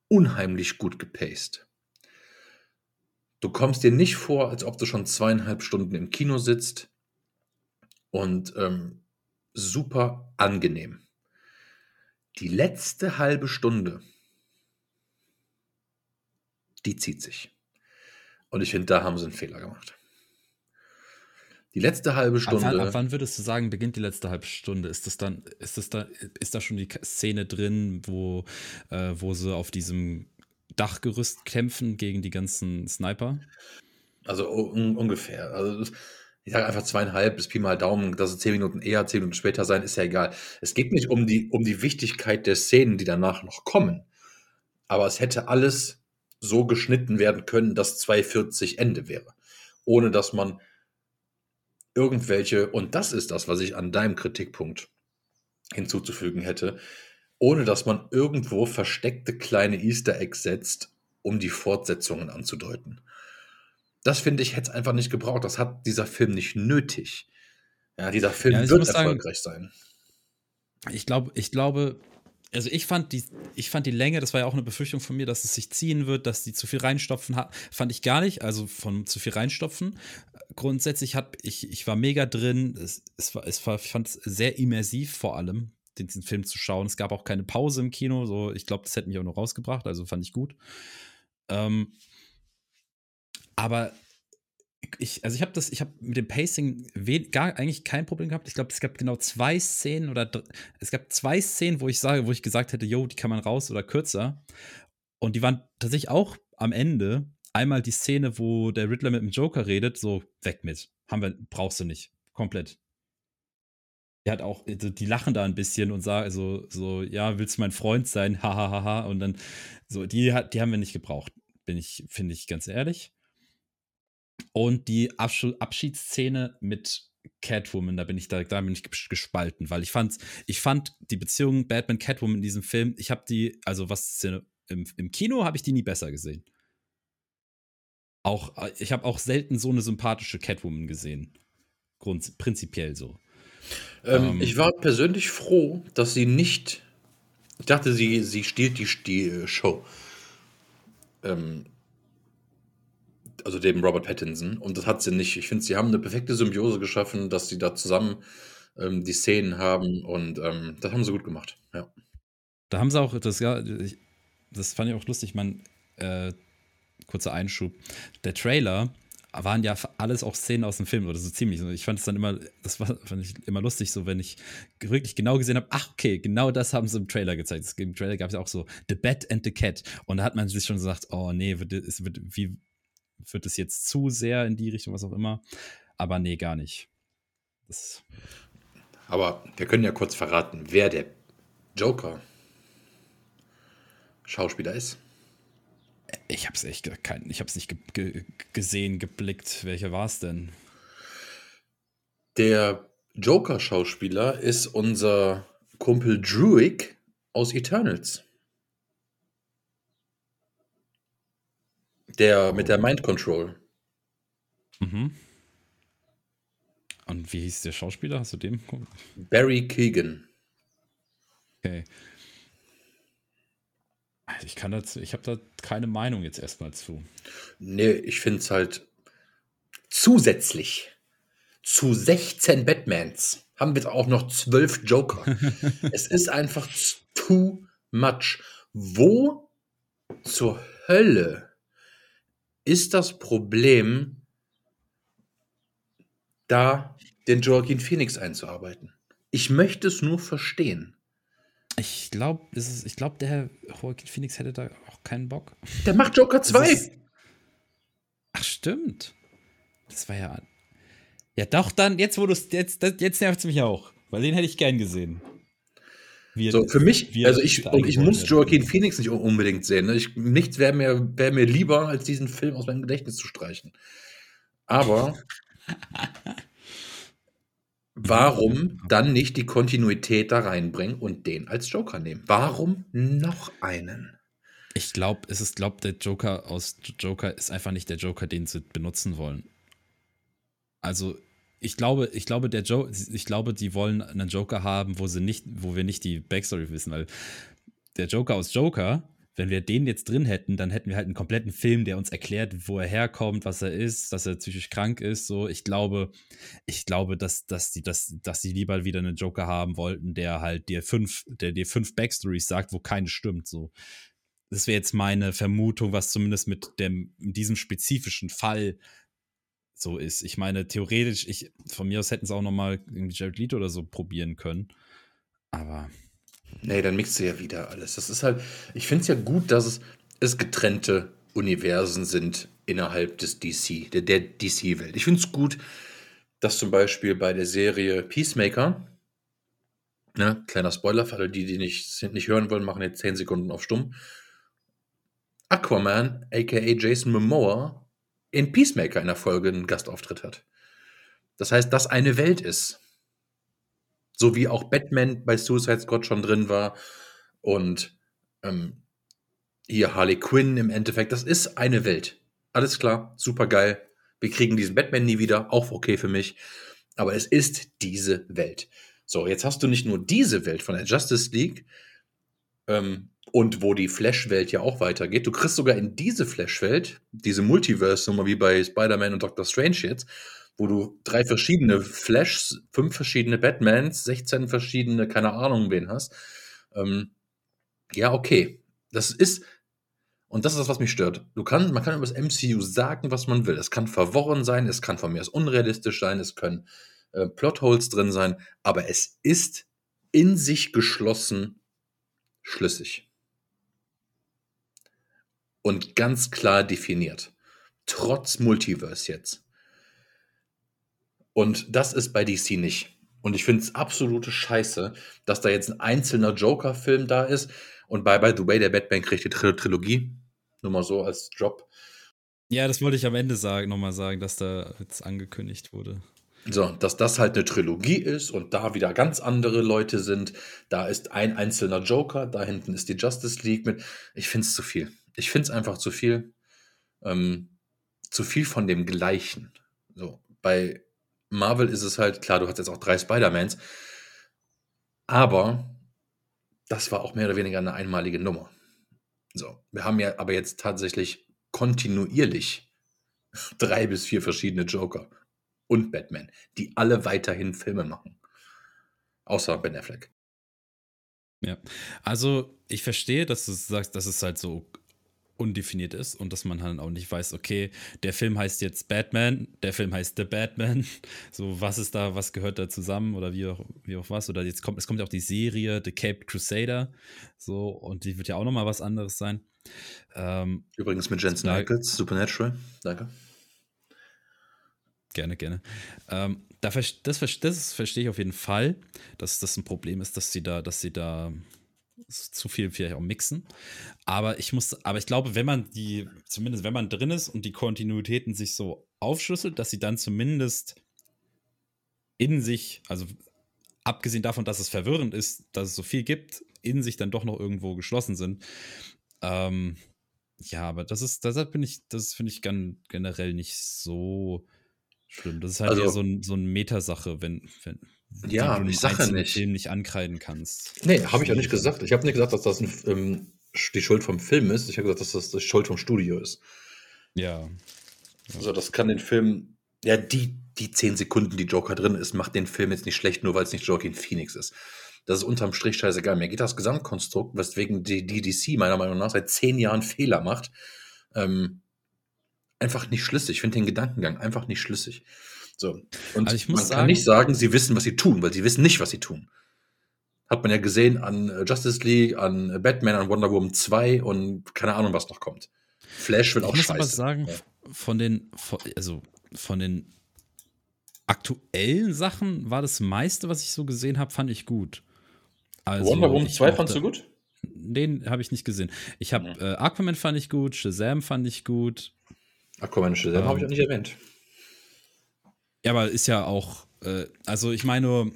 unheimlich gut gepaced. Du kommst dir nicht vor, als ob du schon zweieinhalb Stunden im Kino sitzt und ähm, super angenehm. Die letzte halbe Stunde, die zieht sich. Und ich finde, da haben sie einen Fehler gemacht. Die letzte halbe Stunde. Ab wann, ab wann, würdest du sagen, beginnt die letzte halbe Stunde? Ist das dann, ist das da, ist da schon die Szene drin, wo, äh, wo sie auf diesem Dachgerüst kämpfen gegen die ganzen Sniper? Also un ungefähr. Also ich sage einfach zweieinhalb bis Pi mal Daumen, dass es zehn Minuten eher, zehn Minuten später sein, ist ja egal. Es geht nicht um die, um die Wichtigkeit der Szenen, die danach noch kommen. Aber es hätte alles so geschnitten werden können, dass 240 Ende wäre. Ohne dass man irgendwelche, und das ist das, was ich an deinem Kritikpunkt hinzuzufügen hätte, ohne dass man irgendwo versteckte kleine Easter Eggs setzt, um die Fortsetzungen anzudeuten. das finde ich, hätte es einfach nicht gebraucht. Das hat dieser Film nicht nötig. Ja, dieser Film Ja, wird muss sagen- erfolgreich sein. Ich glaube, ich glaube, also ich fand die, ich fand die Länge, das war ja auch eine Befürchtung von mir, dass es sich ziehen wird, dass die zu viel reinstopfen hat, fand ich gar nicht, also von zu viel reinstopfen. Grundsätzlich hat ich, ich war mega drin, es, es war, es war, ich fand es sehr immersiv vor allem, den, diesen Film zu schauen. Es gab auch keine Pause im Kino, so ich glaube, das hätte mich auch noch rausgebracht, also fand ich gut. Ähm, aber ich, also ich habe das, ich habe mit dem Pacing gar eigentlich kein Problem gehabt. Ich glaube, es gab genau zwei Szenen oder es gab zwei Szenen, wo ich sage, wo ich gesagt hätte, yo, die kann man raus oder kürzer. Und die waren tatsächlich auch am Ende. Einmal die Szene, wo der Riddler mit dem Joker redet, so weg mit. Haben wir, brauchst du nicht. Komplett. Die hat auch, also die lachen da ein bisschen und sagen so, so, ja, willst du mein Freund sein? Hahaha. Ha, ha, ha. Und dann, so, die, die haben wir nicht gebraucht. Bin ich, finde ich ganz ehrlich. Und die Abschu Abschiedsszene mit Catwoman, da bin ich da, da bin ich ges- gespalten, weil ich fand, ich fand die Beziehung Batman Catwoman in diesem Film, ich habe die, also was Szene im, im Kino habe ich die nie besser gesehen. Auch, äh, ich habe auch selten so eine sympathische Catwoman gesehen. Grund, prinzipiell so. Ähm, Ähm, ich war persönlich froh, dass sie nicht. Ich dachte, sie, sie stiehlt die, die äh, Show. Ähm, also dem Robert Pattinson. Und das hat sie nicht. Ich finde, sie haben eine perfekte Symbiose geschaffen, dass sie da zusammen ähm, die Szenen haben. Und ähm, das haben sie gut gemacht. Ja. Da haben sie auch, das, ja, ich, das fand ich auch lustig, man, äh, kurzer Einschub. Der Trailer waren ja alles auch Szenen aus dem Film oder so ziemlich. Ich fand es dann immer, das war, fand ich immer lustig, so wenn ich wirklich genau gesehen habe, ach okay, genau das haben sie im Trailer gezeigt. Im Trailer gab es ja auch so The Bat and the Cat. Und da hat man sich schon gesagt, oh nee, wird, es wird, wie, wird es jetzt zu sehr in die Richtung, was auch immer. Aber nee, gar nicht. Das, Aber wir können ja kurz verraten, wer der Joker Schauspieler ist. ich hab's echt gar kein, ich hab's nicht ge ge gesehen, geblickt. Welcher war es denn? Der Joker-Schauspieler ist unser Kumpel Druig aus Eternals. Der mit der Mind Control. Mhm. Und wie hieß der Schauspieler? Hast du dem? Barry Keegan. Okay. Also ich kann dazu, ich habe da keine Meinung jetzt erstmal zu. Nee, ich finde es halt zusätzlich zu 16 Batmans haben wir auch noch 12 Joker. *laughs* es ist einfach too much. Wo zur Hölle ist das Problem, da den Joaquin Phoenix einzuarbeiten? Ich möchte es nur verstehen. Ich glaube, ich glaube, der Herr Joaquin Phoenix hätte da auch keinen Bock. Der macht Joker Das 2. ist- Ach, stimmt. Das war ja. Ja, doch, dann, jetzt, wo du es. Jetzt, jetzt nervt es mich auch. Weil den hätte ich gern gesehen. Wie er- So, für mich, also ich, und ich muss. Joaquin Phoenix nicht unbedingt sehen. Ne? Ich, nichts wäre mir, wär mir lieber, als diesen Film aus meinem Gedächtnis zu streichen. Aber *laughs* warum dann nicht die Kontinuität da reinbringen und den als Joker nehmen? Warum noch einen? Ich glaube, es ist, glaube der Joker aus Joker ist einfach nicht der Joker, den sie benutzen wollen. Also, ich glaube, ich glaube, der Joe, ich glaube, die wollen einen Joker haben, wo sie nicht, wo wir nicht die Backstory wissen, weil der Joker aus Joker, wenn wir den jetzt drin hätten, dann hätten wir halt einen kompletten Film, der uns erklärt, wo er herkommt, was er ist, dass er psychisch krank ist. So, ich glaube, ich glaube, dass, dass die, dass, dass sie lieber wieder einen Joker haben wollten, der halt dir fünf, der dir fünf Backstories sagt, wo keine stimmt. So, das wäre jetzt meine Vermutung, was zumindest mit dem, diesem spezifischen Fall so ist. Ich meine, theoretisch, ich, von mir aus hätten sie auch noch mal irgendwie Jared Leto oder so probieren können. Aber Nee, dann mixt du ja wieder alles. Das ist halt, ich finde es ja gut, dass es, es getrennte Universen sind innerhalb des DC, der, der DC-Welt. Ich finde es gut, dass zum Beispiel bei der Serie Peacemaker, ne, kleiner Spoiler für alle, die, die nicht, nicht hören wollen, machen jetzt 10 Sekunden auf Stumm. Aquaman, aka Jason Momoa, in Peacemaker in der Folge einen Gastauftritt hat. Das heißt, dass eine Welt ist. So wie auch Batman bei Suicide Squad schon drin war. Und ähm, hier Harley Quinn im Endeffekt. Das ist eine Welt. Alles klar, super geil. Wir kriegen diesen Batman nie wieder, auch okay für mich. Aber es ist diese Welt. So, jetzt hast du nicht nur diese Welt von der Justice League ähm, und wo die Flash-Welt ja auch weitergeht. Du kriegst sogar in diese Flash-Welt, diese Multiverse-Nummer wie bei Spider-Man und Doctor Strange jetzt, wo du drei verschiedene Flashs, fünf verschiedene Batmans, 16 verschiedene, keine Ahnung wen hast. Ähm, ja, okay. Das ist, und das ist das, was mich stört. Du kann, man kann über das MCU sagen, was man will. Es kann verworren sein, es kann von mir aus unrealistisch sein, es können äh, Plotholes drin sein, aber es ist in sich geschlossen schlüssig. Und ganz klar definiert. Trotz Multiverse jetzt. Und das ist bei DC nicht. Und ich finde es absolute Scheiße, dass da jetzt ein einzelner Joker-Film da ist. Und bei By the Way, der Batman kriegt die Tril Trilogie. Nur mal so als Job. Ja, das wollte ich am Ende sagen, nochmal sagen, dass da jetzt angekündigt wurde. So, dass das halt eine Trilogie ist und da wieder ganz andere Leute sind. Da ist ein einzelner Joker, da hinten ist die Justice League mit. Ich finde es zu viel. Ich finde es einfach zu viel. Ähm, zu viel von dem Gleichen. So, bei Marvel ist es halt, klar, du hast jetzt auch drei Spider-Mans, aber das war auch mehr oder weniger eine einmalige Nummer. So, wir haben ja aber jetzt tatsächlich kontinuierlich *laughs* drei bis vier verschiedene Joker und Batman, die alle weiterhin Filme machen. Außer Ben Affleck. Ja, also ich verstehe, dass du sagst, dass es halt so undefiniert ist und dass man halt auch nicht weiß, okay, der Film heißt jetzt Batman, der Film heißt The Batman, *laughs* so was ist da, was gehört da zusammen oder wie auch, wie auch was oder jetzt kommt, es kommt ja auch die Serie The Cape Crusader, so und die wird ja auch nochmal was anderes sein. Ähm, Übrigens mit Jensen Ackles, Supernatural, danke. Gerne, gerne. Ähm, das, das, das verstehe ich auf jeden Fall, dass das ein Problem ist, dass sie da, dass sie da zu viel vielleicht auch mixen. Aber ich muss, aber ich glaube, wenn man die, zumindest wenn man drin ist und die Kontinuitäten sich so aufschlüsselt, dass sie dann zumindest in sich, also abgesehen davon, dass es verwirrend ist, dass es so viel gibt, in sich dann doch noch irgendwo geschlossen sind. Ähm, ja, aber das ist, deshalb bin ich, das finde ich gan, generell nicht so schlimm. Das ist halt also, eher so, ein, so eine Metasache, wenn, wenn, ja, du ich sage nicht. Film nicht ankreiden kannst. Nee, habe ich auch nicht gesagt. Ich habe nicht gesagt, dass das ein, ähm, die Schuld vom Film ist. Ich habe gesagt, dass das die Schuld vom Studio ist. Ja. ja. Also das kann den Film, ja, die, die zehn Sekunden, die Joker drin ist, macht den Film jetzt nicht schlecht, nur weil es nicht Joaquin Phoenix ist. Das ist unterm Strich scheißegal. Mir geht das Gesamtkonstrukt, weswegen die DDC meiner Meinung nach seit zehn Jahren Fehler macht, ähm, einfach nicht schlüssig. Ich finde den Gedankengang einfach nicht schlüssig. So. Und also man sagen, kann nicht sagen, sie wissen, was sie tun, weil sie wissen nicht, was sie tun. Hat man ja gesehen an äh, Justice League, an äh, Batman, an Wonder Woman 2 und keine Ahnung, was noch kommt. Flash wird auch scheiße. Ich muss aber sagen, ja. von den, also von den aktuellen Sachen war das meiste, was ich so gesehen habe, fand ich gut. Also, Wonder Woman 2 fandst du gut? Den habe ich nicht gesehen. Ich habe ja. äh, Aquaman fand ich gut, Shazam fand ich gut. Aquaman und Shazam ähm, habe ich auch nicht erwähnt. Ja, aber ist ja auch, äh, also ich meine,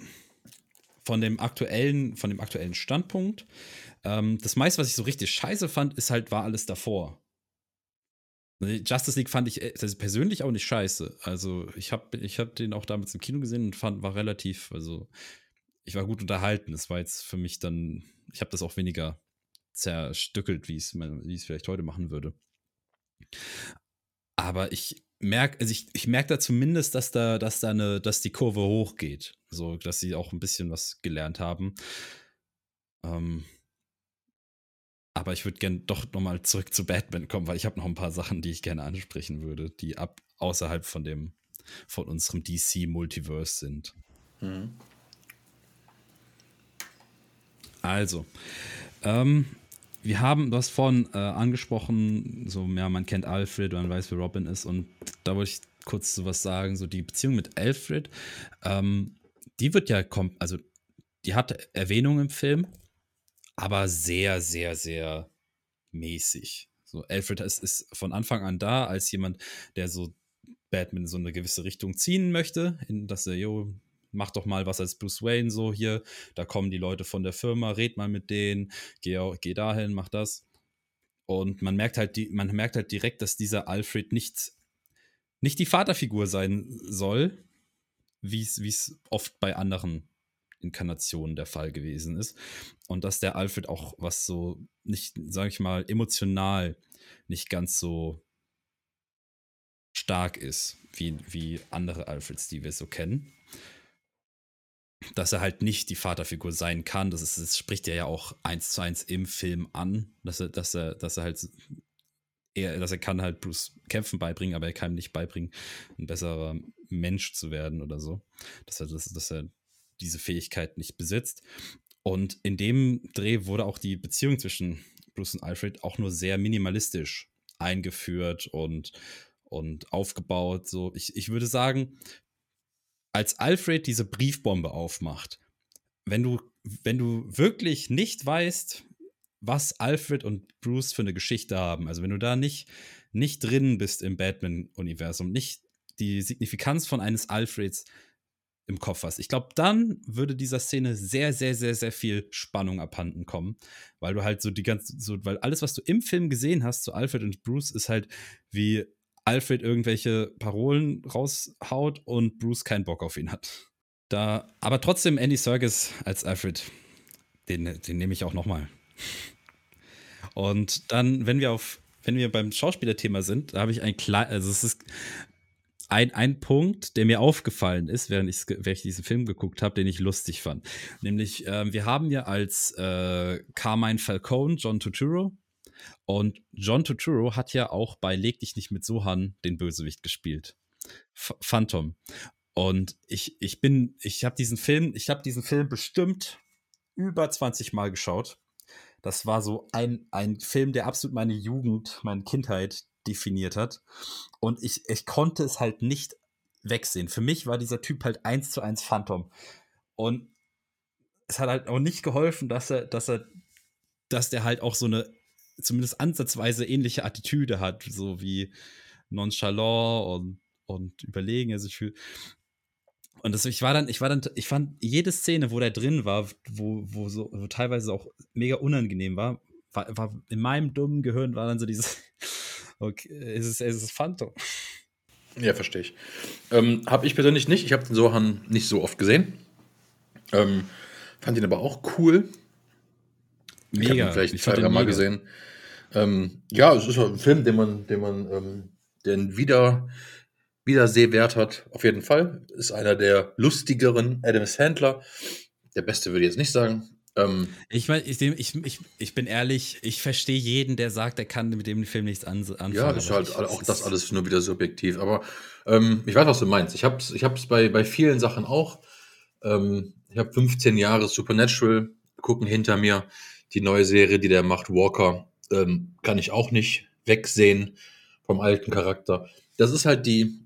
von dem aktuellen, von dem aktuellen Standpunkt, ähm, das meiste, was ich so richtig scheiße fand, ist halt, war alles davor. Justice League fand ich äh, persönlich auch nicht scheiße. Also ich habe ich hab den auch damals im Kino gesehen und fand, war relativ, also ich war gut unterhalten. Es war jetzt für mich dann, ich habe das auch weniger zerstückelt, wie es vielleicht heute machen würde. Aber ich merke, also ich, ich merke da zumindest, dass da, dass da eine, dass die Kurve hochgeht. So, dass sie auch ein bisschen was gelernt haben. Ähm, aber ich würde gerne doch nochmal zurück zu Batman kommen, weil ich habe noch ein paar Sachen, die ich gerne ansprechen würde, die ab außerhalb von dem, von unserem DC-Multiverse sind. Mhm. Also, ähm, wir haben das vorhin äh, angesprochen, so, ja, man kennt Alfred, man weiß, wer Robin ist und da wollte ich kurz so was sagen, so die Beziehung mit Alfred, ähm, die wird ja, also die hat Erwähnung im Film, aber sehr, sehr, sehr mäßig. So, Alfred ist, ist von Anfang an da als jemand, der so Batman in so eine gewisse Richtung ziehen möchte, in dass er, jo, mach doch mal was als Bruce Wayne so hier, da kommen die Leute von der Firma, red mal mit denen, geh, geh dahin, mach das. Und man merkt halt, die, man merkt halt direkt, dass dieser Alfred nicht nicht die Vaterfigur sein soll, wie es oft bei anderen Inkarnationen der Fall gewesen ist. Und dass der Alfred auch was so nicht, sage ich mal, emotional nicht ganz so stark ist, wie, wie andere Alfreds, die wir so kennen. Dass er halt nicht die Vaterfigur sein kann, das, ist, das spricht er ja auch eins zu eins im Film an, dass er, dass er, dass er halt er, dass er kann halt Bruce Kämpfen beibringen, aber er kann ihm nicht beibringen, ein besserer Mensch zu werden oder so. Dass er, dass, dass er diese Fähigkeit nicht besitzt. Und in dem Dreh wurde auch die Beziehung zwischen Bruce und Alfred auch nur sehr minimalistisch eingeführt und, und aufgebaut. So, ich, ich würde sagen, als Alfred diese Briefbombe aufmacht, wenn du, wenn du wirklich nicht weißt, was Alfred und Bruce für eine Geschichte haben, also wenn du da nicht, nicht drin bist im Batman-Universum, nicht die Signifikanz von eines Alfreds im Kopf hast. Ich glaube, dann würde dieser Szene sehr, sehr, sehr, sehr viel Spannung abhanden kommen, weil du halt so die ganze, so, weil alles, was du im Film gesehen hast zu Alfred und Bruce, ist halt wie Alfred irgendwelche Parolen raushaut und Bruce keinen Bock auf ihn hat. Da, aber trotzdem Andy Serkis als Alfred, den, den nehme ich auch noch mal. Und dann, wenn wir auf, wenn wir beim Schauspielerthema sind, da habe ich ein klein, also es ist ein, ein Punkt, der mir aufgefallen ist, während ich, während ich diesen Film geguckt habe, den ich lustig fand. Nämlich, äh, wir haben ja als äh, Carmine Falcone John Turturro. Und John Turturro hat ja auch bei Leg dich nicht mit Sohan den Bösewicht gespielt. F Phantom. Und ich, ich bin, ich habe diesen Film, ich habe diesen Film bestimmt über 20 Mal geschaut. Das war so ein, ein Film, der absolut meine Jugend, meine Kindheit definiert hat. Und ich, ich konnte es halt nicht wegsehen. Für mich war dieser Typ halt eins zu eins Phantom. Und es hat halt auch nicht geholfen, dass er, dass er, dass der halt auch so eine zumindest ansatzweise ähnliche Attitüde hat, so wie nonchalant und, und überlegen er sich fühlt. Und das, ich war dann, ich war dann, ich fand jede Szene, wo der drin war, wo, wo so wo teilweise auch mega unangenehm war, war, war in meinem dummen Gehirn war dann so dieses, *laughs* Okay, es ist, es ist Phantom. Ja, verstehe ich. Ähm, habe ich persönlich nicht. Ich habe den Sohan nicht so oft gesehen. Ähm, fand ihn aber auch cool. Mega. Ich habe vielleicht ich zwei, drei Mal gesehen. Ähm, ja, es ist ein Film, den man, den man, ähm, den wieder, wieder Sehwert hat. Auf jeden Fall. Ist einer der lustigeren Adam Sandler. Der beste würde ich jetzt nicht sagen. Ähm, ich, mein, ich, ich, ich, ich bin ehrlich, ich verstehe jeden, der sagt, er kann mit dem Film nichts anfangen. Ja, das ist halt auch das alles nur wieder subjektiv. Aber ähm, ich weiß, was du meinst. Ich habe es ich hab's bei, bei vielen Sachen auch. Ähm, ich habe 15 Jahre Supernatural gucken hinter mir. Die neue Serie, die der macht, Walker, ähm, kann ich auch nicht wegsehen vom alten Charakter. Das ist halt die.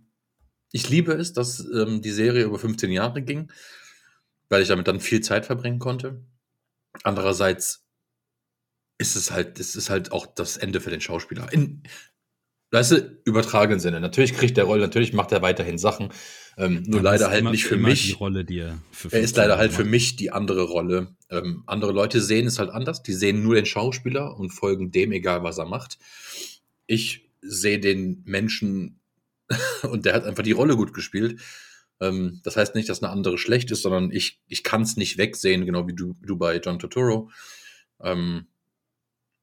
Ich liebe es, dass ähm, die Serie über 15 Jahre ging, weil ich damit dann viel Zeit verbringen konnte. Andererseits ist es halt, es ist halt auch das Ende für den Schauspieler. In, weißt du, übertragenen Sinne. Natürlich kriegt der Rolle, natürlich macht er weiterhin Sachen. Ähm, nur leider halt nicht für mich. Rolle, er, er ist leider halt für mich die andere Rolle. Ähm, andere Leute sehen es halt anders. Die sehen nur den Schauspieler und folgen dem, egal was er macht. Ich sehe den Menschen *laughs* und der hat einfach die Rolle gut gespielt. Ähm, das heißt nicht, dass eine andere schlecht ist, sondern ich, ich kann es nicht wegsehen, genau wie du, du bei John Turturro. Ähm,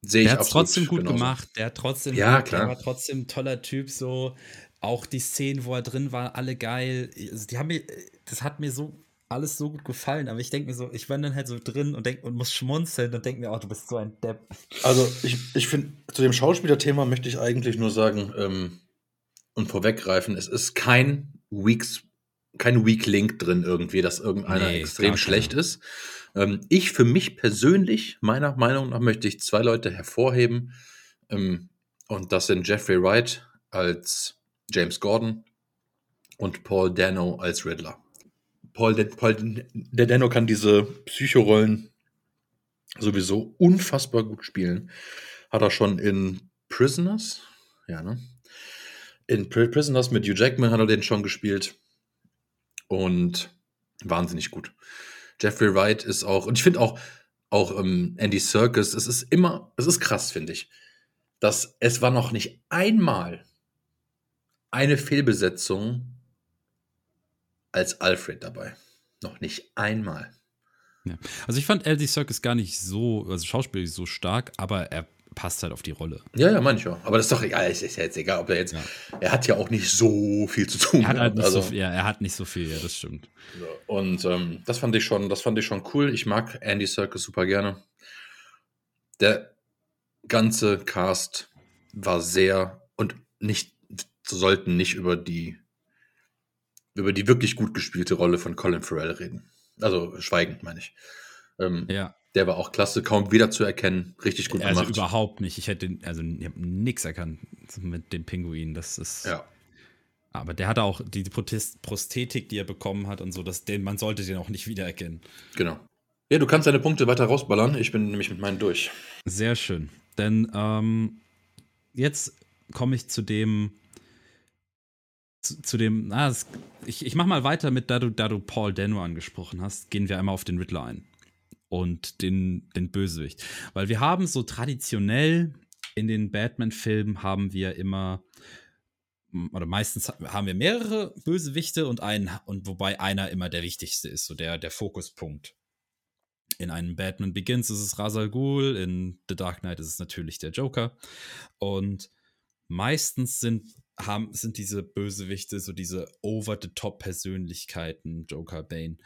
sehe ich Der hat trotzdem gut genauso. gemacht. Der hat trotzdem, ja, klar. war trotzdem ein toller Typ. So auch die Szenen, wo er drin war, alle geil. Also die haben mir, das hat mir so alles so gut gefallen, aber ich denke mir so, ich bin dann halt so drin und denk und muss schmunzeln und denke mir, oh, du bist so ein Depp. Also ich, ich finde, zu dem Schauspielerthema möchte ich eigentlich nur sagen ähm, und vorweggreifen, es ist kein Weeks kein Weak Link drin irgendwie, dass irgendeiner nee, extrem schlecht ist. Ähm, ich für mich persönlich, meiner Meinung nach, möchte ich zwei Leute hervorheben. Ähm, und das sind Jeffrey Wright als James Gordon und Paul Dano als Riddler. Paul, De Paul der Dano kann diese Psychorollen sowieso unfassbar gut spielen. Hat er schon in Prisoners, ja, ne? In Prisoners mit Hugh Jackman hat er den schon gespielt und wahnsinnig gut. Jeffrey Wright ist auch, und ich finde auch, auch ähm, Andy Serkis, es ist immer, es ist krass, finde ich, dass es war noch nicht einmal eine Fehlbesetzung als Alfred dabei. Noch nicht einmal. Ja. Also ich fand Andy Circus gar nicht so, also schauspielerisch so stark, aber er passt halt auf die Rolle. Ja, ja, manchmal. Aber das ist doch egal. Es ist ja jetzt egal, ob er jetzt. Ja. Er hat ja auch nicht so viel zu tun. Er hat, halt nicht also, so, ja, er hat nicht so viel, ja, das stimmt. Und ähm, das fand ich schon, das fand ich schon cool. Ich mag Andy Serkis super gerne. Der ganze Cast war sehr und nicht sollten nicht über die über die wirklich gut gespielte Rolle von Colin Farrell reden. Also schweigend, meine ich. Ähm, ja. Der war auch klasse, kaum wiederzuerkennen, richtig gut also gemacht. Also überhaupt nicht. Ich hätte, also ich habe nichts erkannt mit dem Pinguin. Das ist. Ja. Aber der hatte auch die Protest Prosthetik, die er bekommen hat und so, dass den, man sollte den auch nicht wiedererkennen. Genau. Ja, du kannst deine Punkte weiter rausballern. Ich bin nämlich mit meinen durch. Sehr schön. Denn ähm, jetzt komme ich zu dem, zu, dem, na, das, ich, ich mach mal weiter mit, da du, da du Paul Dano angesprochen hast, gehen wir einmal auf den Riddler ein. Und den, den Bösewicht. Weil wir haben so traditionell in den Batman-Filmen haben wir immer, oder meistens haben wir mehrere Bösewichte und einen, und wobei einer immer der wichtigste ist, so der, der Fokuspunkt. In einem Batman Begins ist es Razal Ghul, in The Dark Knight ist es natürlich der Joker. Und meistens sind haben, sind diese Bösewichte, so diese over-the-top-Persönlichkeiten, Joker, Bane,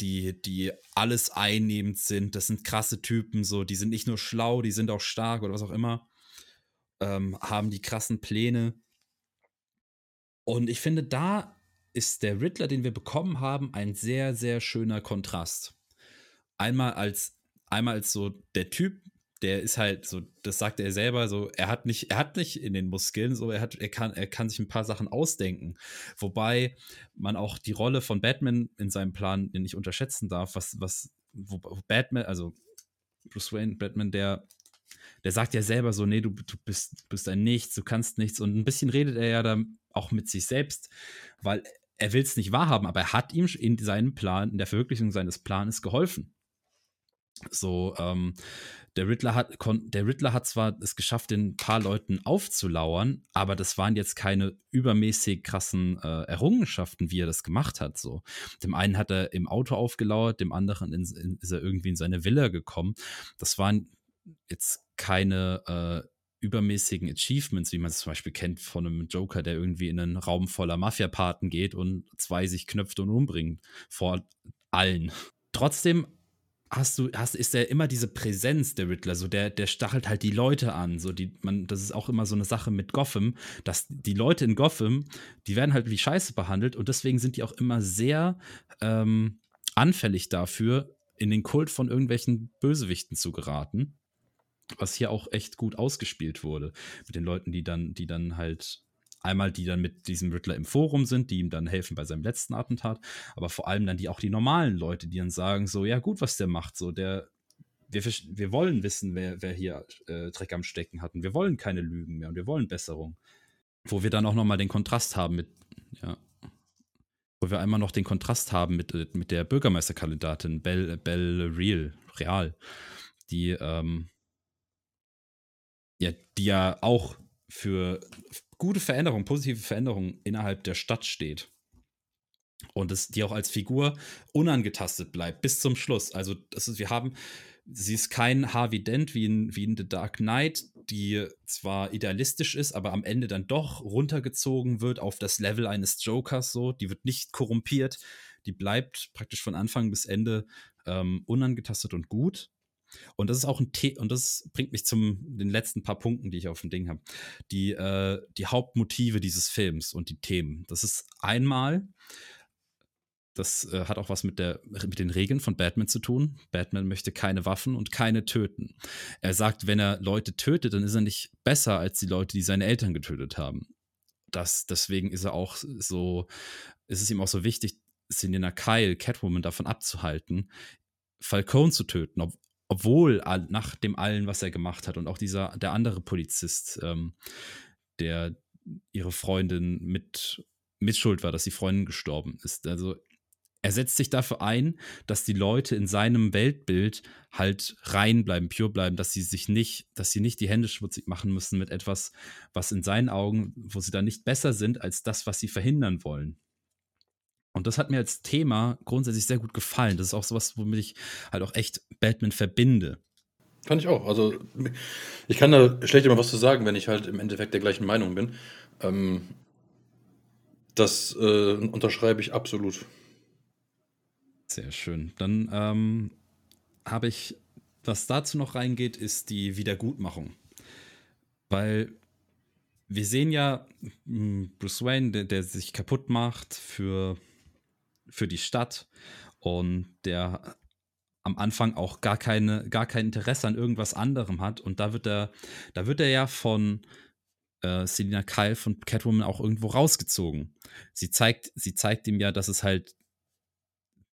die, die alles einnehmend sind. Das sind krasse Typen, so, die sind nicht nur schlau, die sind auch stark oder was auch immer. Ähm, haben die krassen Pläne. Und ich finde, da ist der Riddler, den wir bekommen haben, ein sehr, sehr schöner Kontrast. Einmal als, einmal als so der Typ, der ist halt so, das sagt er selber so, er hat nicht, er hat nicht in den Muskeln, so er hat, er kann, er kann sich ein paar Sachen ausdenken. Wobei man auch die Rolle von Batman in seinem Plan nicht unterschätzen darf, was, was, wo, Batman, also Bruce Wayne, Batman, der, der sagt ja selber so, nee, du, du bist, bist ein Nichts, du kannst nichts. Und ein bisschen redet er ja da auch mit sich selbst, weil er will es nicht wahrhaben, aber er hat ihm in seinem Plan, in der Verwirklichung seines Planes geholfen. So, ähm, der Riddler hat, der Riddler hat zwar es geschafft, den paar Leuten aufzulauern, aber das waren jetzt keine übermäßig krassen äh, Errungenschaften, wie er das gemacht hat. So, dem einen hat er im Auto aufgelauert, dem anderen in, in, ist er irgendwie in seine Villa gekommen. Das waren jetzt keine äh, übermäßigen Achievements, wie man es zum Beispiel kennt von einem Joker, der irgendwie in einen Raum voller Mafia-Paten geht und zwei sich knöpft und umbringt vor allen. Trotzdem hast du, hast, ist der immer diese Präsenz der Riddler, so der, der stachelt halt die Leute an. So die, man, das ist auch immer so eine Sache mit Gotham, dass die Leute in Gotham, die werden halt wie Scheiße behandelt und deswegen sind die auch immer sehr ähm, anfällig dafür, in den Kult von irgendwelchen Bösewichten zu geraten. Was hier auch echt gut ausgespielt wurde. Mit den Leuten, die dann, die dann halt Einmal die dann mit diesem Riddler im Forum sind, die ihm dann helfen bei seinem letzten Attentat, aber vor allem dann die auch die normalen Leute, die dann sagen so, ja gut, was der macht, so der, wir, wir wollen wissen, wer, wer hier äh, Dreck am Stecken hat und wir wollen keine Lügen mehr und wir wollen Besserung. Wo wir dann auch nochmal den Kontrast haben mit, ja, wo wir einmal noch den Kontrast haben mit, äh, mit der Bürgermeisterkandidatin Belle, Belle Real, Real, die, ähm, ja, die ja auch für gute Veränderung, positive Veränderung innerhalb der Stadt steht. Und es, die auch als Figur unangetastet bleibt bis zum Schluss. Also, das ist, wir haben, sie ist kein Harvey Dent wie in, wie in The Dark Knight, die zwar idealistisch ist, aber am Ende dann doch runtergezogen wird auf das Level eines Jokers, so. Die wird nicht korrumpiert. Die bleibt praktisch von Anfang bis Ende ähm, unangetastet und gut. Und das ist auch ein The und das bringt mich zum den letzten paar Punkten, die ich auf dem Ding habe. Die, äh, die Hauptmotive dieses Films und die Themen. Das ist einmal, das äh, hat auch was mit, der, mit den Regeln von Batman zu tun. Batman möchte keine Waffen und keine töten. Er sagt, wenn er Leute tötet, dann ist er nicht besser als die Leute, die seine Eltern getötet haben. Das, deswegen ist er auch so, ist es ihm auch so wichtig, Selina Kyle, Catwoman, davon abzuhalten, Falcone zu töten, ob, obwohl nach dem allen, was er gemacht hat und auch dieser, der andere Polizist, ähm, der ihre Freundin mit, mit Schuld war, dass die Freundin gestorben ist. Also er setzt sich dafür ein, dass die Leute in seinem Weltbild halt rein bleiben, pure bleiben, dass sie sich nicht, dass sie nicht die Hände schmutzig machen müssen mit etwas, was in seinen Augen, wo sie dann nicht besser sind als das, was sie verhindern wollen. Und das hat mir als Thema grundsätzlich sehr gut gefallen. Das ist auch sowas, womit ich halt auch echt Batman verbinde. Fand ich auch. Also, ich kann da schlecht immer was zu sagen, wenn ich halt im Endeffekt der gleichen Meinung bin. Ähm, das äh, unterschreibe ich absolut. Sehr schön. Dann ähm, habe ich, was dazu noch reingeht, ist die Wiedergutmachung. Weil wir sehen ja hm, Bruce Wayne, der, der sich kaputt macht für, für die Stadt und der am Anfang auch gar keine, gar kein Interesse an irgendwas anderem hat. Und da wird er, da wird er ja von äh, Selina Kyle von Catwoman auch irgendwo rausgezogen. Sie zeigt, sie zeigt ihm ja, dass es halt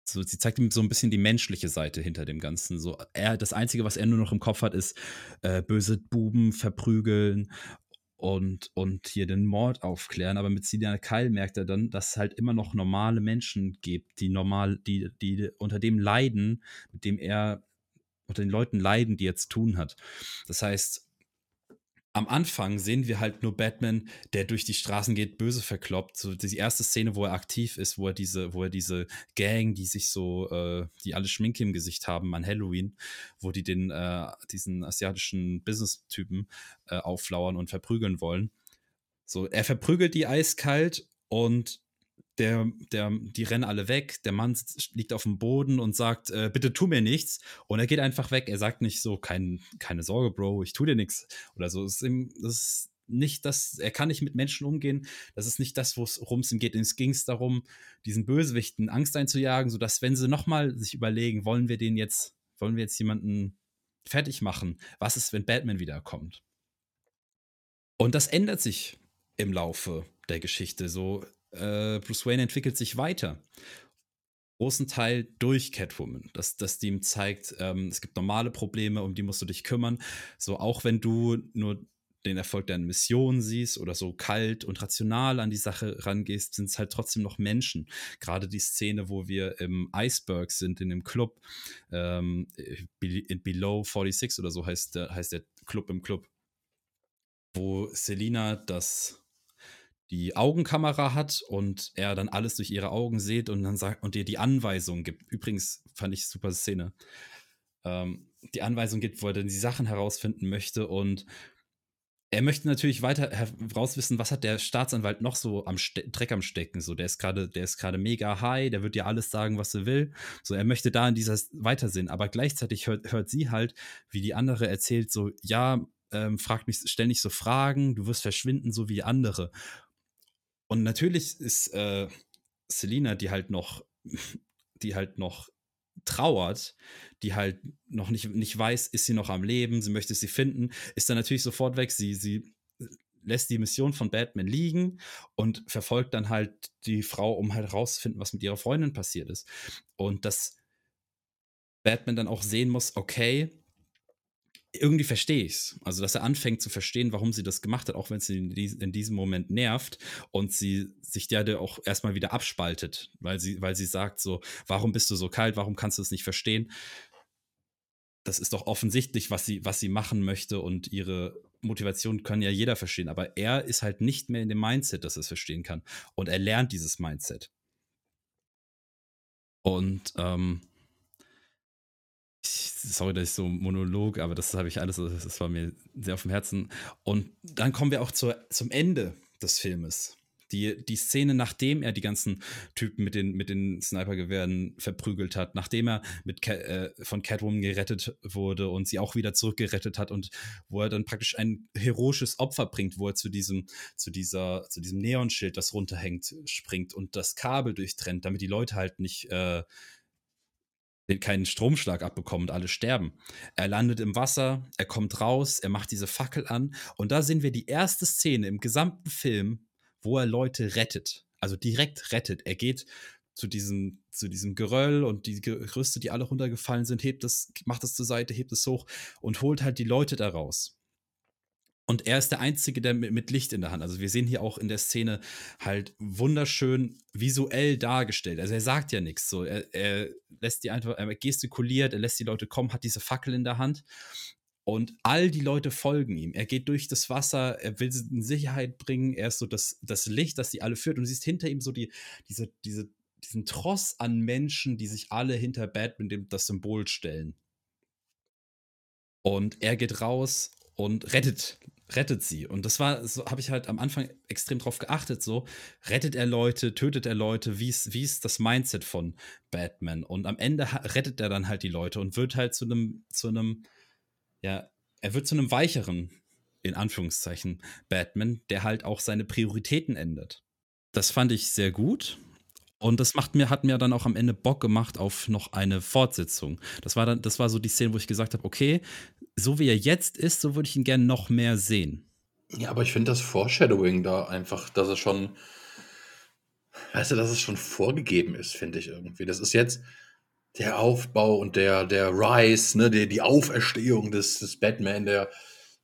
so, sie zeigt ihm so ein bisschen die menschliche Seite hinter dem Ganzen. So, er, das Einzige, was er nur noch im Kopf hat, ist äh, böse Buben verprügeln und, und hier den Mord aufklären. Aber mit Selina Kyle merkt er dann, dass es halt immer noch normale Menschen gibt, die normal, die, die unter dem leiden, mit dem er, unter den Leuten leiden, die er zu tun hat. Das heißt, am Anfang sehen wir halt nur Batman, der durch die Straßen geht, böse verkloppt. So die erste Szene, wo er aktiv ist, wo er diese, wo er diese Gang, die sich so, äh, die alle Schminke im Gesicht haben an Halloween, wo die den, äh, diesen asiatischen Business-Typen äh, auflauern und verprügeln wollen. So, er verprügelt die eiskalt und der, der, die rennen alle weg. Der Mann liegt auf dem Boden und sagt, äh, bitte tu mir nichts. Und er geht einfach weg. Er sagt nicht so, kein, keine Sorge, Bro, ich tu dir nichts. Oder so. Das ist, ihm, das ist nicht das, er kann nicht mit Menschen umgehen. Das ist nicht das, worum es ihm geht. Es ging darum, diesen Bösewichten Angst einzujagen, sodass, wenn sie nochmal sich überlegen, wollen wir den jetzt, wollen wir jetzt jemanden fertig machen? Was ist, wenn Batman wiederkommt? Und das ändert sich im Laufe der Geschichte. So, äh, Bruce Wayne entwickelt sich weiter. Großen Teil durch Catwoman, dass das ihm zeigt, ähm, es gibt normale Probleme, um die musst du dich kümmern. So, auch wenn du nur den Erfolg deiner Mission siehst oder so kalt und rational an die Sache rangehst, sind es halt trotzdem noch Menschen. Gerade die Szene, wo wir im Iceberg sind, in dem Club, ähm, Below 46 oder so heißt der, heißt der Club im Club, wo Selina das die Augenkamera hat und er dann alles durch ihre Augen sieht und dann sagt und dir die Anweisung gibt. Übrigens fand ich super Szene. Ähm, die Anweisung gibt, wo er dann die Sachen herausfinden möchte und er möchte natürlich weiter herauswissen, was hat der Staatsanwalt noch so am Ste Dreck am Stecken. So, der ist gerade, der ist gerade mega high, der wird dir alles sagen, was er will. So, er möchte da in dieser weitersehen, aber gleichzeitig hört, hört sie halt, wie die andere erzählt, so, ja, ähm, frag mich, stell nicht so Fragen, du wirst verschwinden, so wie andere. Und natürlich ist äh, Selina, die halt noch, *laughs* die halt noch trauert, die halt noch nicht, nicht weiß, ist sie noch am Leben, sie möchte sie finden, ist dann natürlich sofort weg. Sie, sie lässt die Mission von Batman liegen und verfolgt dann halt die Frau, um halt rauszufinden, was mit ihrer Freundin passiert ist. Und dass Batman dann auch sehen muss, okay, irgendwie verstehe ich es. Also, dass er anfängt zu verstehen, warum sie das gemacht hat, auch wenn in, dies, in diesem Moment nervt und sie sich ja auch erstmal wieder abspaltet, weil sie, weil sie sagt so, warum bist du so kalt, warum kannst du es nicht verstehen? Das ist doch offensichtlich, was sie, was sie machen möchte und ihre Motivation kann ja jeder verstehen, aber er ist halt nicht mehr in dem Mindset, dass er es verstehen kann und er lernt dieses Mindset. Und ähm, sorry, dass ich so Monolog, aber das habe ich alles, das war mir sehr auf dem Herzen. Und dann kommen wir auch zur, zum Ende des Filmes. Die, die Szene, nachdem er die ganzen Typen mit den, mit den Snipergewehren verprügelt hat, nachdem er mit äh, von Catwoman gerettet wurde und sie auch wieder zurückgerettet hat und wo er dann praktisch ein heroisches Opfer bringt, wo er zu diesem, zu dieser, zu diesem Neonschild, das runterhängt, springt und das Kabel durchtrennt, damit die Leute halt nicht äh, keinen Stromschlag abbekommen und alle sterben. Er landet im Wasser, er kommt raus, er macht diese Fackel an und da sehen wir die erste Szene im gesamten Film, wo er Leute rettet. Also direkt rettet. Er geht zu diesem, zu diesem Geröll und die Gerüste, die alle runtergefallen sind, hebt das, macht das zur Seite, hebt es hoch und holt halt die Leute da raus. Und er ist der Einzige, der mit, Licht in der Hand. Also wir sehen hier auch in der Szene halt wunderschön visuell dargestellt. Also er sagt ja nichts. So, er, er lässt die einfach, er gestikuliert, er lässt die Leute kommen, hat diese Fackel in der Hand. Und all die Leute folgen ihm. Er geht durch das Wasser, er will sie in Sicherheit bringen. Er ist so das, das Licht, das die alle führt. Und du siehst hinter ihm so die, diese, diese, diesen Tross an Menschen, die sich alle hinter Batman das Symbol stellen. Und er geht raus und rettet rettet sie. Und das war, so habe ich halt am Anfang extrem drauf geachtet, so, rettet er Leute, tötet er Leute, wie ist, wie ist das Mindset von Batman? Und am Ende rettet er dann halt die Leute und wird halt zu einem, zu einem, ja, er wird zu einem weicheren, in Anführungszeichen, Batman, der halt auch seine Prioritäten ändert. Das fand ich sehr gut. Und das macht mir, hat mir dann auch am Ende Bock gemacht auf noch eine Fortsetzung. Das war dann, das war so die Szene, wo ich gesagt habe, okay, so wie er jetzt ist, so würde ich ihn gerne noch mehr sehen. Ja, aber ich finde das Foreshadowing da einfach, dass es schon, weißt du, dass es schon vorgegeben ist, finde ich irgendwie. Das ist jetzt der Aufbau und der, der Rise, ne, die, die Auferstehung des, des Batman, der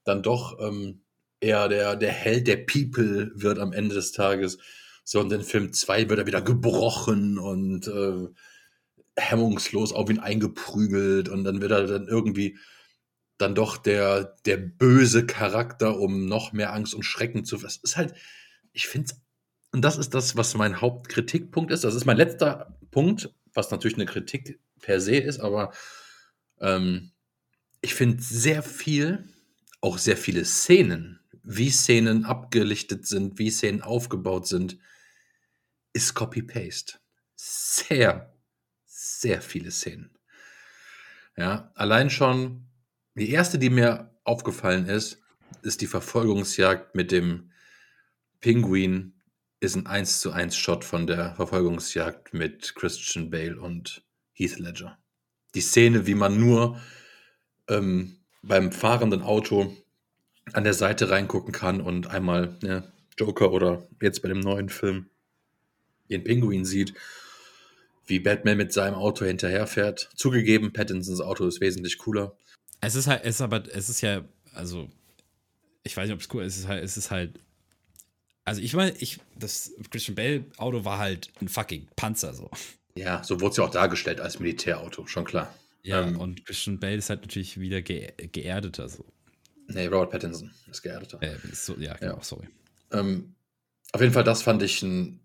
dann doch ähm, eher der, der Held der People wird am Ende des Tages. So, und in Film 2 wird er wieder gebrochen und äh, hemmungslos auf ihn eingeprügelt und dann wird er dann irgendwie dann doch der, der böse Charakter, um noch mehr Angst und Schrecken zu. Das ist halt, ich finde und das ist das, was mein Hauptkritikpunkt ist. Das ist mein letzter Punkt, was natürlich eine Kritik per se ist, aber ähm, ich finde sehr viel, auch sehr viele Szenen, wie Szenen abgelichtet sind, wie Szenen aufgebaut sind, ist Copy-Paste. Sehr, sehr viele Szenen. Ja, allein schon die erste, die mir aufgefallen ist, ist die Verfolgungsjagd mit dem Pinguin. Ist ein 1 zu 1 Shot von der Verfolgungsjagd mit Christian Bale und Heath Ledger. Die Szene, wie man nur ähm, beim fahrenden Auto an der Seite reingucken kann und einmal ne, Joker oder jetzt bei dem neuen Film den Pinguin sieht, wie Batman mit seinem Auto hinterherfährt. Zugegeben, Pattinsons Auto ist wesentlich cooler. Es ist halt, es ist aber, es ist ja, also, ich weiß nicht, ob es cool ist, es ist halt, es ist halt, also ich meine, ich, das Christian Bale Auto war halt ein fucking Panzer so. Ja, so wurde es ja auch dargestellt als Militärauto, schon klar. Ja, ähm, und Christian Bale ist halt natürlich wieder ge geerdeter so. Nee, Robert Pattinson ist geerdeter. Äh, so, ja, genau, ja. sorry. Ähm, auf jeden Fall, das fand ich ein,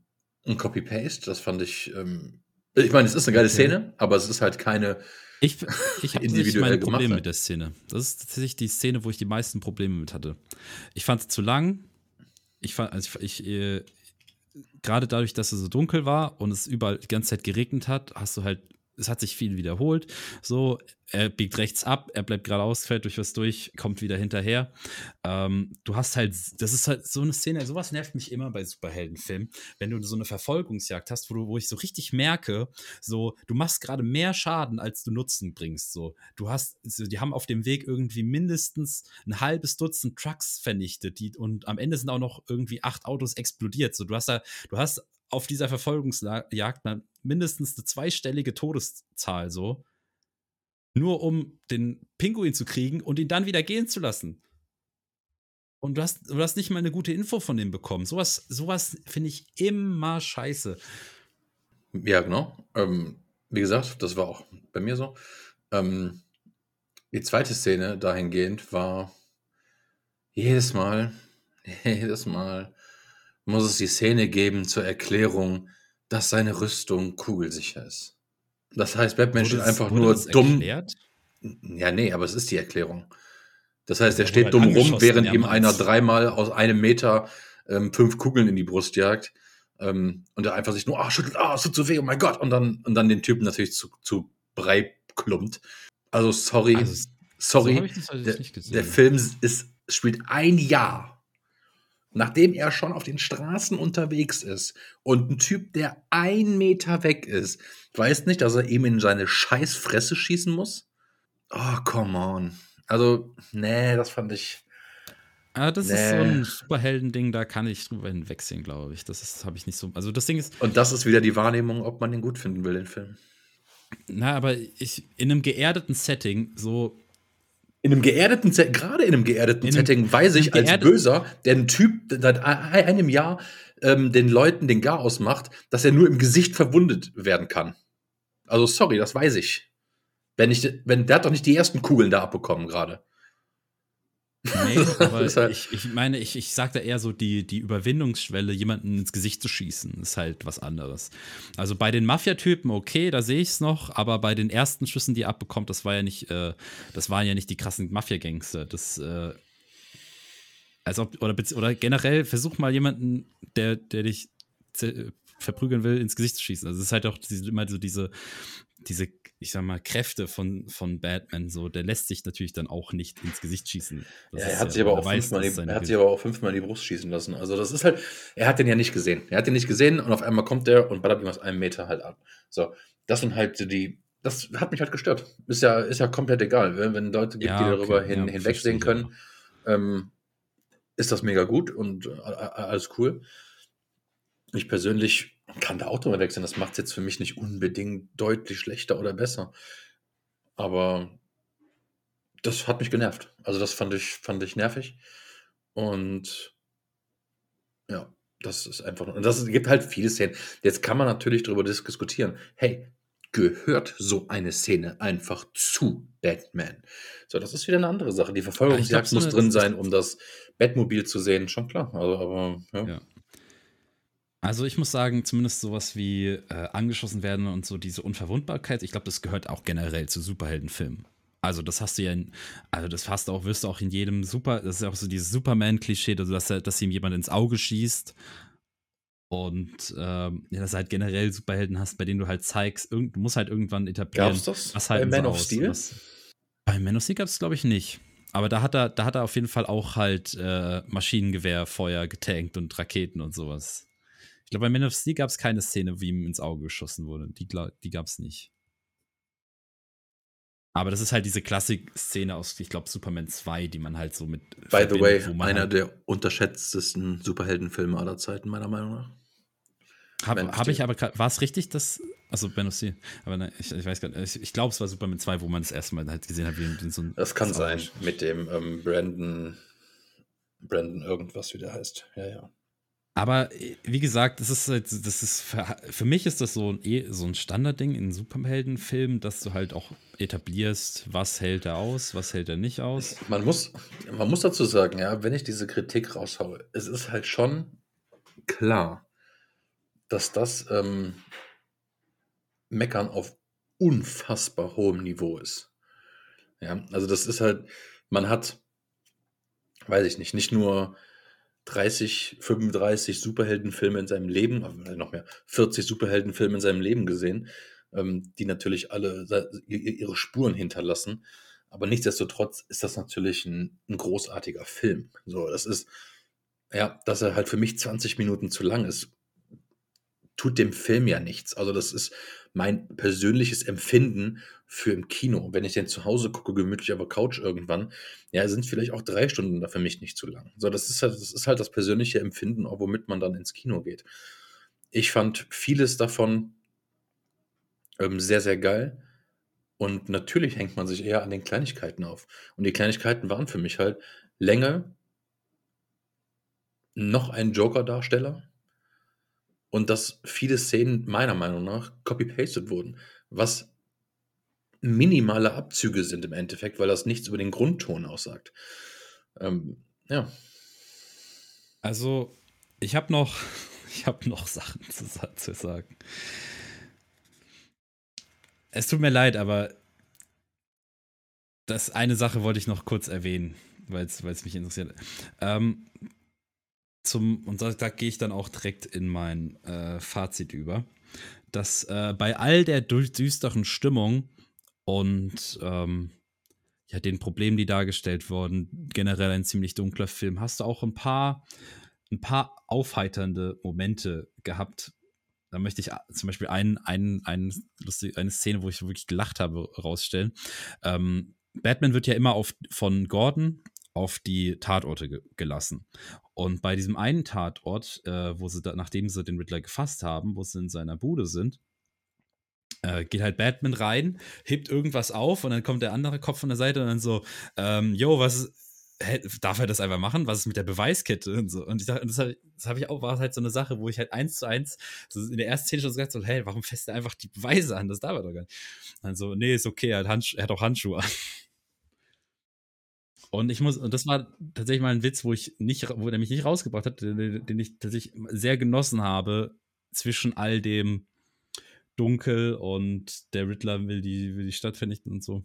ein Copy-Paste. Das fand ich, ähm, ich meine, es ist eine geile Szene, aber es ist halt keine ich, ich habe *laughs* meine Probleme mit der Szene. Das ist tatsächlich die Szene, wo ich die meisten Probleme mit hatte. Ich fand es zu lang. Ich fand, also ich, ich äh, gerade dadurch, dass es so dunkel war und es überall die ganze Zeit geregnet hat, hast du halt es hat sich viel wiederholt. So, er biegt rechts ab, er bleibt geradeaus, fällt durch was durch, kommt wieder hinterher. Ähm, du hast halt, das ist halt so eine Szene, sowas nervt mich immer bei Superheldenfilmen, wenn du so eine Verfolgungsjagd hast, wo, du, wo ich so richtig merke, so, du machst gerade mehr Schaden, als du Nutzen bringst. So, du hast, so, die haben auf dem Weg irgendwie mindestens ein halbes Dutzend Trucks vernichtet, die, und am Ende sind auch noch irgendwie acht Autos explodiert. So, du hast da, du hast auf dieser Verfolgungsjagd mindestens eine zweistellige Todeszahl so. Nur um den Pinguin zu kriegen und ihn dann wieder gehen zu lassen. Und du hast, du hast nicht mal eine gute Info von dem bekommen. Sowas, sowas finde ich immer scheiße. Ja, genau. Ähm, wie gesagt, das war auch bei mir so. Ähm, die zweite Szene dahingehend war jedes Mal, *laughs* jedes Mal muss es die Szene geben zur Erklärung, dass seine Rüstung kugelsicher ist. Das heißt, Batman steht einfach nur dumm. Erklärt? Ja, nee, aber es ist die Erklärung. Das heißt, er steht halt dumm rum, während ihm einer dreimal aus einem Meter ähm, fünf Kugeln in die Brust jagt. Ähm, und er einfach sich nur, ah, schüttelt, ah, es tut so weh, oh mein Gott. Und dann, und dann den Typen natürlich zu, zu Brei klumpt. Also, sorry. Also, sorry. So der, der Film ist, spielt ein Jahr nachdem er schon auf den Straßen unterwegs ist und ein Typ, der ein Meter weg ist, weiß nicht, dass er ihm in seine Scheißfresse schießen muss? Oh, come on. Also, nee, das fand ich. Ja, das nee. ist so ein Superhelden-Ding, da kann ich drüber hinwegsehen, glaube ich. Das habe ich nicht so. Also, das Ding ist. Und das ist wieder die Wahrnehmung, ob man den gut finden will, den Film. Na, aber ich, in einem geerdeten Setting, so In einem geerdeten, gerade in einem geerdeten in Setting weiß ich als Böser, der ein Typ seit einem Jahr ähm, den Leuten den Garaus macht, dass er nur im Gesicht verwundet werden kann. Also sorry, das weiß ich. Wenn ich, wenn der hat doch nicht die ersten Kugeln da abbekommen gerade. Nee, *laughs* aber halt ich, ich meine, ich, ich sag da eher so, die, die Überwindungsschwelle, jemanden ins Gesicht zu schießen, ist halt was anderes. Also bei den Mafia-Typen, okay, da sehe ich es noch, aber bei den ersten Schüssen, die er abbekommt, das war ja nicht, äh, das waren ja nicht die krassen Mafia-Gangster. Das, äh, als ob, oder, oder generell versuch mal jemanden, der, der dich verprügeln will, ins Gesicht zu schießen. Also es ist halt auch immer so diese, diese ich sag mal, Kräfte von, von Batman, so, der lässt sich natürlich dann auch nicht ins Gesicht schießen. ja, er hat, ja, sich, aber auch weiß, fünfmal die, er hat sich aber auch fünfmal in die Brust schießen lassen. Also, das ist halt, er hat den ja nicht gesehen. Er hat den nicht gesehen und auf einmal kommt der und ballert ihm aus einem Meter halt ab. So, das sind halt die, das hat mich halt gestört. Ist ja, ist ja komplett egal. Wenn, wenn Leute gibt, ja, die darüber okay, hin, ja, hinwegsehen können, ähm, ist das mega gut und äh, alles cool. Ich persönlich kann der auch drüber wechseln. Das macht es jetzt für mich nicht unbedingt deutlich schlechter oder besser. Aber das hat mich genervt. Also das fand ich, fand ich nervig. Und ja, das ist einfach. Und das gibt halt viele Szenen. Jetzt kann man natürlich darüber diskutieren. Hey, gehört so eine Szene einfach zu Batman? So, das ist wieder eine andere Sache. Die Verfolgungsjagd muss drin sein, um das Batmobil zu sehen. Schon klar. Also, aber ja. ja. Also ich muss sagen, zumindest sowas wie äh, angeschossen werden und so diese Unverwundbarkeit, ich glaube, das gehört auch generell zu Superheldenfilmen. Also das hast du ja, in, also das hast du auch, wirst du auch in jedem Super, das ist auch so dieses Superman-Klischee, also dass, dass ihm jemand ins Auge schießt und ähm, ja, dass du halt generell Superhelden hast, bei denen du halt zeigst, irgend, du musst halt irgendwann etablieren, Gab's das was halt bei Man of Steel? Was, bei Man of Steel gab es glaube ich nicht. Aber da hat er, da hat er auf jeden Fall auch halt äh, Maschinengewehrfeuer getankt und Raketen und sowas. Ich glaube, bei Man of Steel gab es keine Szene, wie ihm ins Auge geschossen wurde. Die, die gab es nicht. Aber das ist halt diese Klassik-Szene aus, ich glaube, Superman 2, die man halt so mit. By the way, einer halt der unterschätztesten Superheldenfilme aller Zeiten, meiner Meinung nach. Habe hab ich aber, war es richtig, dass, also Ben of Steel, aber ne, ich, ich, weiß gar nicht, ich, ich glaube, es war Superman 2, wo man das erste Mal halt gesehen hat, wie so ein. Das kann sein, mit dem ähm, Brandon, Brandon irgendwas, wie der heißt. Ja, ja. Aber äh, wie gesagt, das ist, halt, das ist für, für mich ist das so ein, eh, so ein Standardding in Superheldenfilmen, dass du halt auch etablierst, was hält er aus, was hält er nicht aus. Man muss, man muss dazu sagen, ja, wenn ich diese Kritik raushaue, es ist halt schon klar, dass das ähm, Meckern auf unfassbar hohem Niveau ist. Ja, also das ist halt, man hat, weiß ich nicht, nicht nur 30, 35 Superheldenfilme in seinem Leben, äh, noch mehr, 40 Superheldenfilme in seinem Leben gesehen, ähm, die natürlich alle ihre Spuren hinterlassen. Aber nichtsdestotrotz ist das natürlich ein, ein, großartiger Film. So, das ist, ja, dass er halt für mich 20 Minuten zu lang ist, tut dem Film ja nichts. Also, das ist mein persönliches Empfinden für im Kino. Wenn ich den zu Hause gucke, gemütlich auf der Couch irgendwann, ja, sind vielleicht auch drei Stunden da für mich nicht zu lang. So, das ist halt, das ist halt das persönliche Empfinden, auch womit man dann ins Kino geht. Ich fand vieles davon ähm, sehr, sehr geil. Und natürlich hängt man sich eher an den Kleinigkeiten auf. Und die Kleinigkeiten waren für mich halt Länge, noch ein Joker-Darsteller und dass viele Szenen meiner Meinung nach copy-pasted wurden, was minimale Abzüge sind im Endeffekt, weil das nichts über den Grundton aussagt. Ähm, ja. Also, ich habe noch, *laughs* ich noch Sachen zu, zu, sagen. Es tut mir leid, aber das eine Sache wollte ich noch kurz erwähnen, weil es mich interessiert. Ähm, zum, und da, da gehe ich dann auch direkt in mein äh, Fazit über, dass äh, bei all der düsteren Stimmung und ähm, ja, den Problemen, die dargestellt wurden, generell ein ziemlich dunkler Film, hast du auch ein paar, ein paar aufheiternde Momente gehabt. Da möchte ich äh, zum Beispiel einen, einen, einen lustig, eine Szene, wo ich wirklich gelacht habe, rausstellen. Ähm, Batman wird ja immer auf, von Gordon auf die Tatorte ge gelassen. Und bei diesem einen Tatort, äh, wo sie da, nachdem sie den Riddler gefasst haben, wo sie in seiner Bude sind, äh, geht halt Batman rein, hebt irgendwas auf und dann kommt der andere Kopf von der Seite und dann so, ähm, was hä, darf er das einfach machen? Was ist mit der Beweiskette und so? Und ich dachte, das, habe ich auch, war halt so eine Sache, wo ich halt eins zu eins so in der ersten Szene schon gesagt so, hey, warum fässt er einfach die Beweise an? Das darf er doch gar nicht. Also, nee, ist okay, er hat, Handsch er hat auch Handschuhe an. Und ich muss, und das war tatsächlich mal ein Witz, wo ich nicht, wo der mich nicht rausgebracht hat, den, den ich tatsächlich sehr genossen habe, zwischen all dem Dunkel und der Riddler will die, will die Stadt vernichten und so.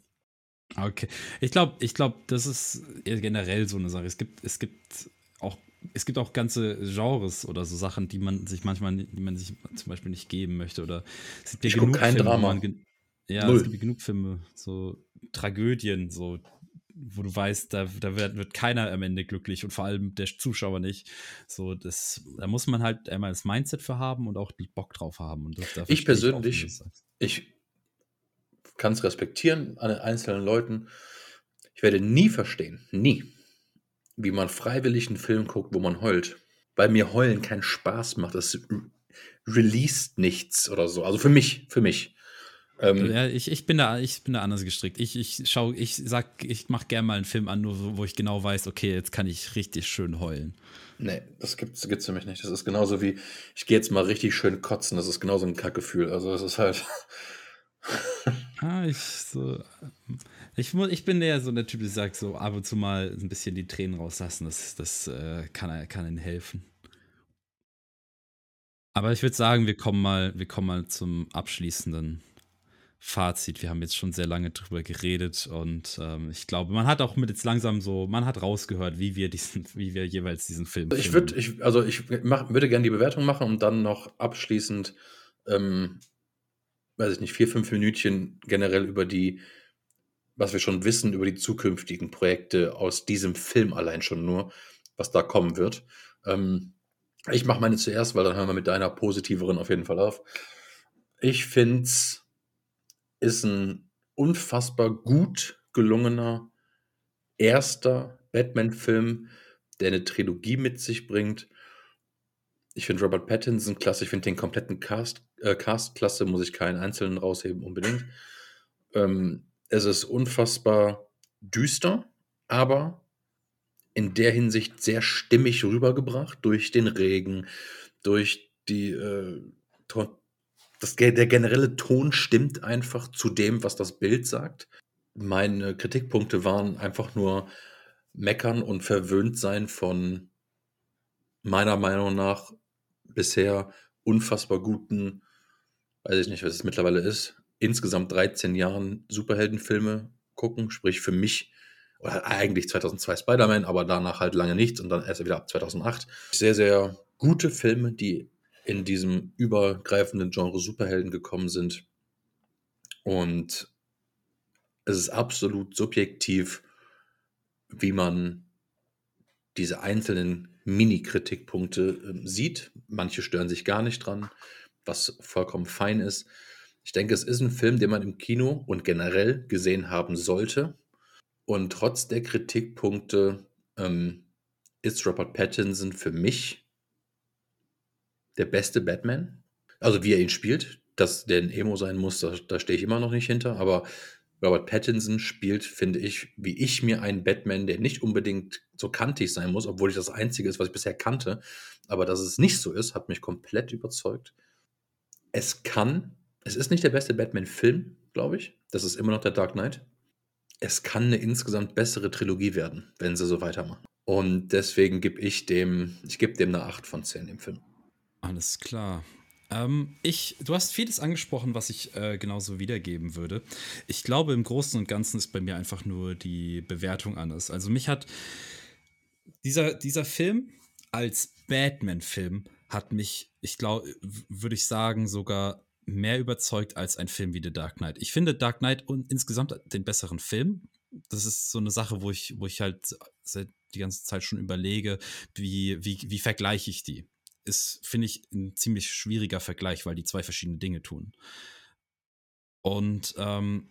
Okay. Ich glaube, ich glaube, das ist generell so eine Sache. Es gibt, es gibt auch, es gibt auch ganze Genres oder so Sachen, die man sich manchmal, die man sich zum Beispiel nicht geben möchte. Oder es gibt ja ich genug kein Filme, Drama. ja, Null. es gibt genug Filme, so Tragödien, so wo du weißt, da, da wird, wird, keiner am Ende glücklich und vor allem der Zuschauer nicht. So, das, da muss man halt einmal das Mindset für haben und auch Bock drauf haben. Und das, ich persönlich, ich, ich kann es respektieren an den einzelnen Leuten. Ich werde nie verstehen, nie, wie man freiwillig einen Film guckt, wo man heult. Weil mir heulen keinen Spaß macht. Das released nichts oder so. Also für mich, für mich. Ähm, ja, ich, ich, bin da, ich bin da anders gestrickt. Ich, ich schau, ich sag, ich mache gerne mal einen Film an, nur wo ich genau weiß, okay, jetzt kann ich richtig schön heulen. Nee, das gibt's, gibt's für mich nicht. Das ist genauso wie, ich gehe jetzt mal richtig schön kotzen. Das ist genauso ein Kackgefühl. Also es ist halt. *laughs* ah, ich so. Ich, ich bin eher so der Typ, der sagt, so ab und zu mal ein bisschen die Tränen rauslassen. Das, das äh, kann, kann ihnen helfen. Aber ich würde sagen, wir kommen mal, wir kommen mal zum abschließenden Fazit. Wir haben jetzt schon sehr lange drüber geredet und ähm, ich glaube, man hat auch mit jetzt langsam so, man hat rausgehört, wie wir diesen, *laughs* wie wir jeweils diesen Film. Ich würde, ich, also ich mach, würde gerne die Bewertung machen und dann noch abschließend, ähm, weiß ich nicht, vier, fünf Minütchen generell über die, was wir schon wissen über die zukünftigen Projekte aus diesem Film allein schon nur, was da kommen wird. Ähm, ich mache meine zuerst, weil dann hören wir mit deiner positiveren auf jeden Fall auf. Ich finde es ist ein unfassbar gut gelungener erster Batman-Film, der eine Trilogie mit sich bringt. Ich finde Robert Pattinson klasse, ich finde den kompletten Cast, äh, Cast klasse, muss ich keinen einzelnen rausheben unbedingt. Ähm, es ist unfassbar düster, aber in der Hinsicht sehr stimmig rübergebracht durch den Regen, durch die äh, das, der generelle Ton stimmt einfach zu dem, was das Bild sagt. Meine Kritikpunkte waren einfach nur meckern und verwöhnt sein von meiner Meinung nach bisher unfassbar guten, weiß ich nicht, was es mittlerweile ist, insgesamt 13 Jahren Superheldenfilme gucken, sprich für mich, oder eigentlich 2002 Spider-Man, aber danach halt lange nichts und dann erst wieder ab 2008. Sehr, sehr gute Filme, die in diesem übergreifenden Genre Superhelden gekommen sind. Und es ist absolut subjektiv, wie man diese einzelnen Mini-Kritikpunkte äh, sieht. Manche stören sich gar nicht dran, was vollkommen fein ist. Ich denke, es ist ein Film, den man im Kino und generell gesehen haben sollte. Und trotz der Kritikpunkte ähm, ist Robert Pattinson für mich der beste Batman. Also wie er ihn spielt, dass der ein Emo sein muss, da, da stehe ich immer noch nicht hinter. Aber Robert Pattinson spielt, finde ich, wie ich mir einen Batman, der nicht unbedingt so kantig sein muss, obwohl ich das Einzige ist, was ich bisher kannte. Aber dass es nicht so ist, hat mich komplett überzeugt. Es kann, es ist nicht der beste Batman-Film, glaube ich. Das ist immer noch der Dark Knight. Es kann eine insgesamt bessere Trilogie werden, wenn sie so weitermachen. Und deswegen gebe ich dem, ich gebe dem eine 8 von 10 im Film. Alles klar. Ähm, ich, du hast vieles angesprochen, was ich äh, genauso wiedergeben würde. Ich glaube, im Großen und Ganzen ist bei mir einfach nur die Bewertung anders. Also mich hat dieser, dieser Film als Batman-Film hat mich, ich glaube, würde ich sagen, sogar mehr überzeugt als ein Film wie The Dark Knight. Ich finde Dark Knight und insgesamt den besseren Film. Das ist so eine Sache, wo ich, wo ich halt die ganze Zeit schon überlege, wie, wie, wie vergleiche ich die? Ist, finde ich, ein ziemlich schwieriger Vergleich, weil die zwei verschiedene Dinge tun. Und ähm,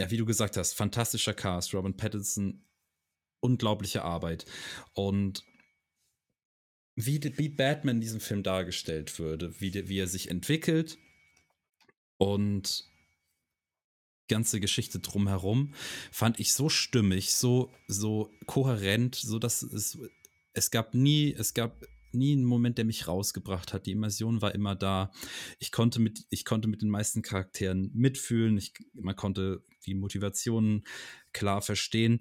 ja, wie du gesagt hast, fantastischer Cast, Robin Pattinson, unglaubliche Arbeit. Und wie, wie Batman in diesem Film dargestellt würde, wie, wie er sich entwickelt, Und ganze Geschichte drumherum fand ich so stimmig, so, so kohärent, so dass es, es gab nie, es gab nie einen Moment, der mich rausgebracht hat. Die Immersion war immer da. Ich konnte mit, ich konnte mit den meisten Charakteren mitfühlen. Ich, man konnte die Motivationen klar verstehen.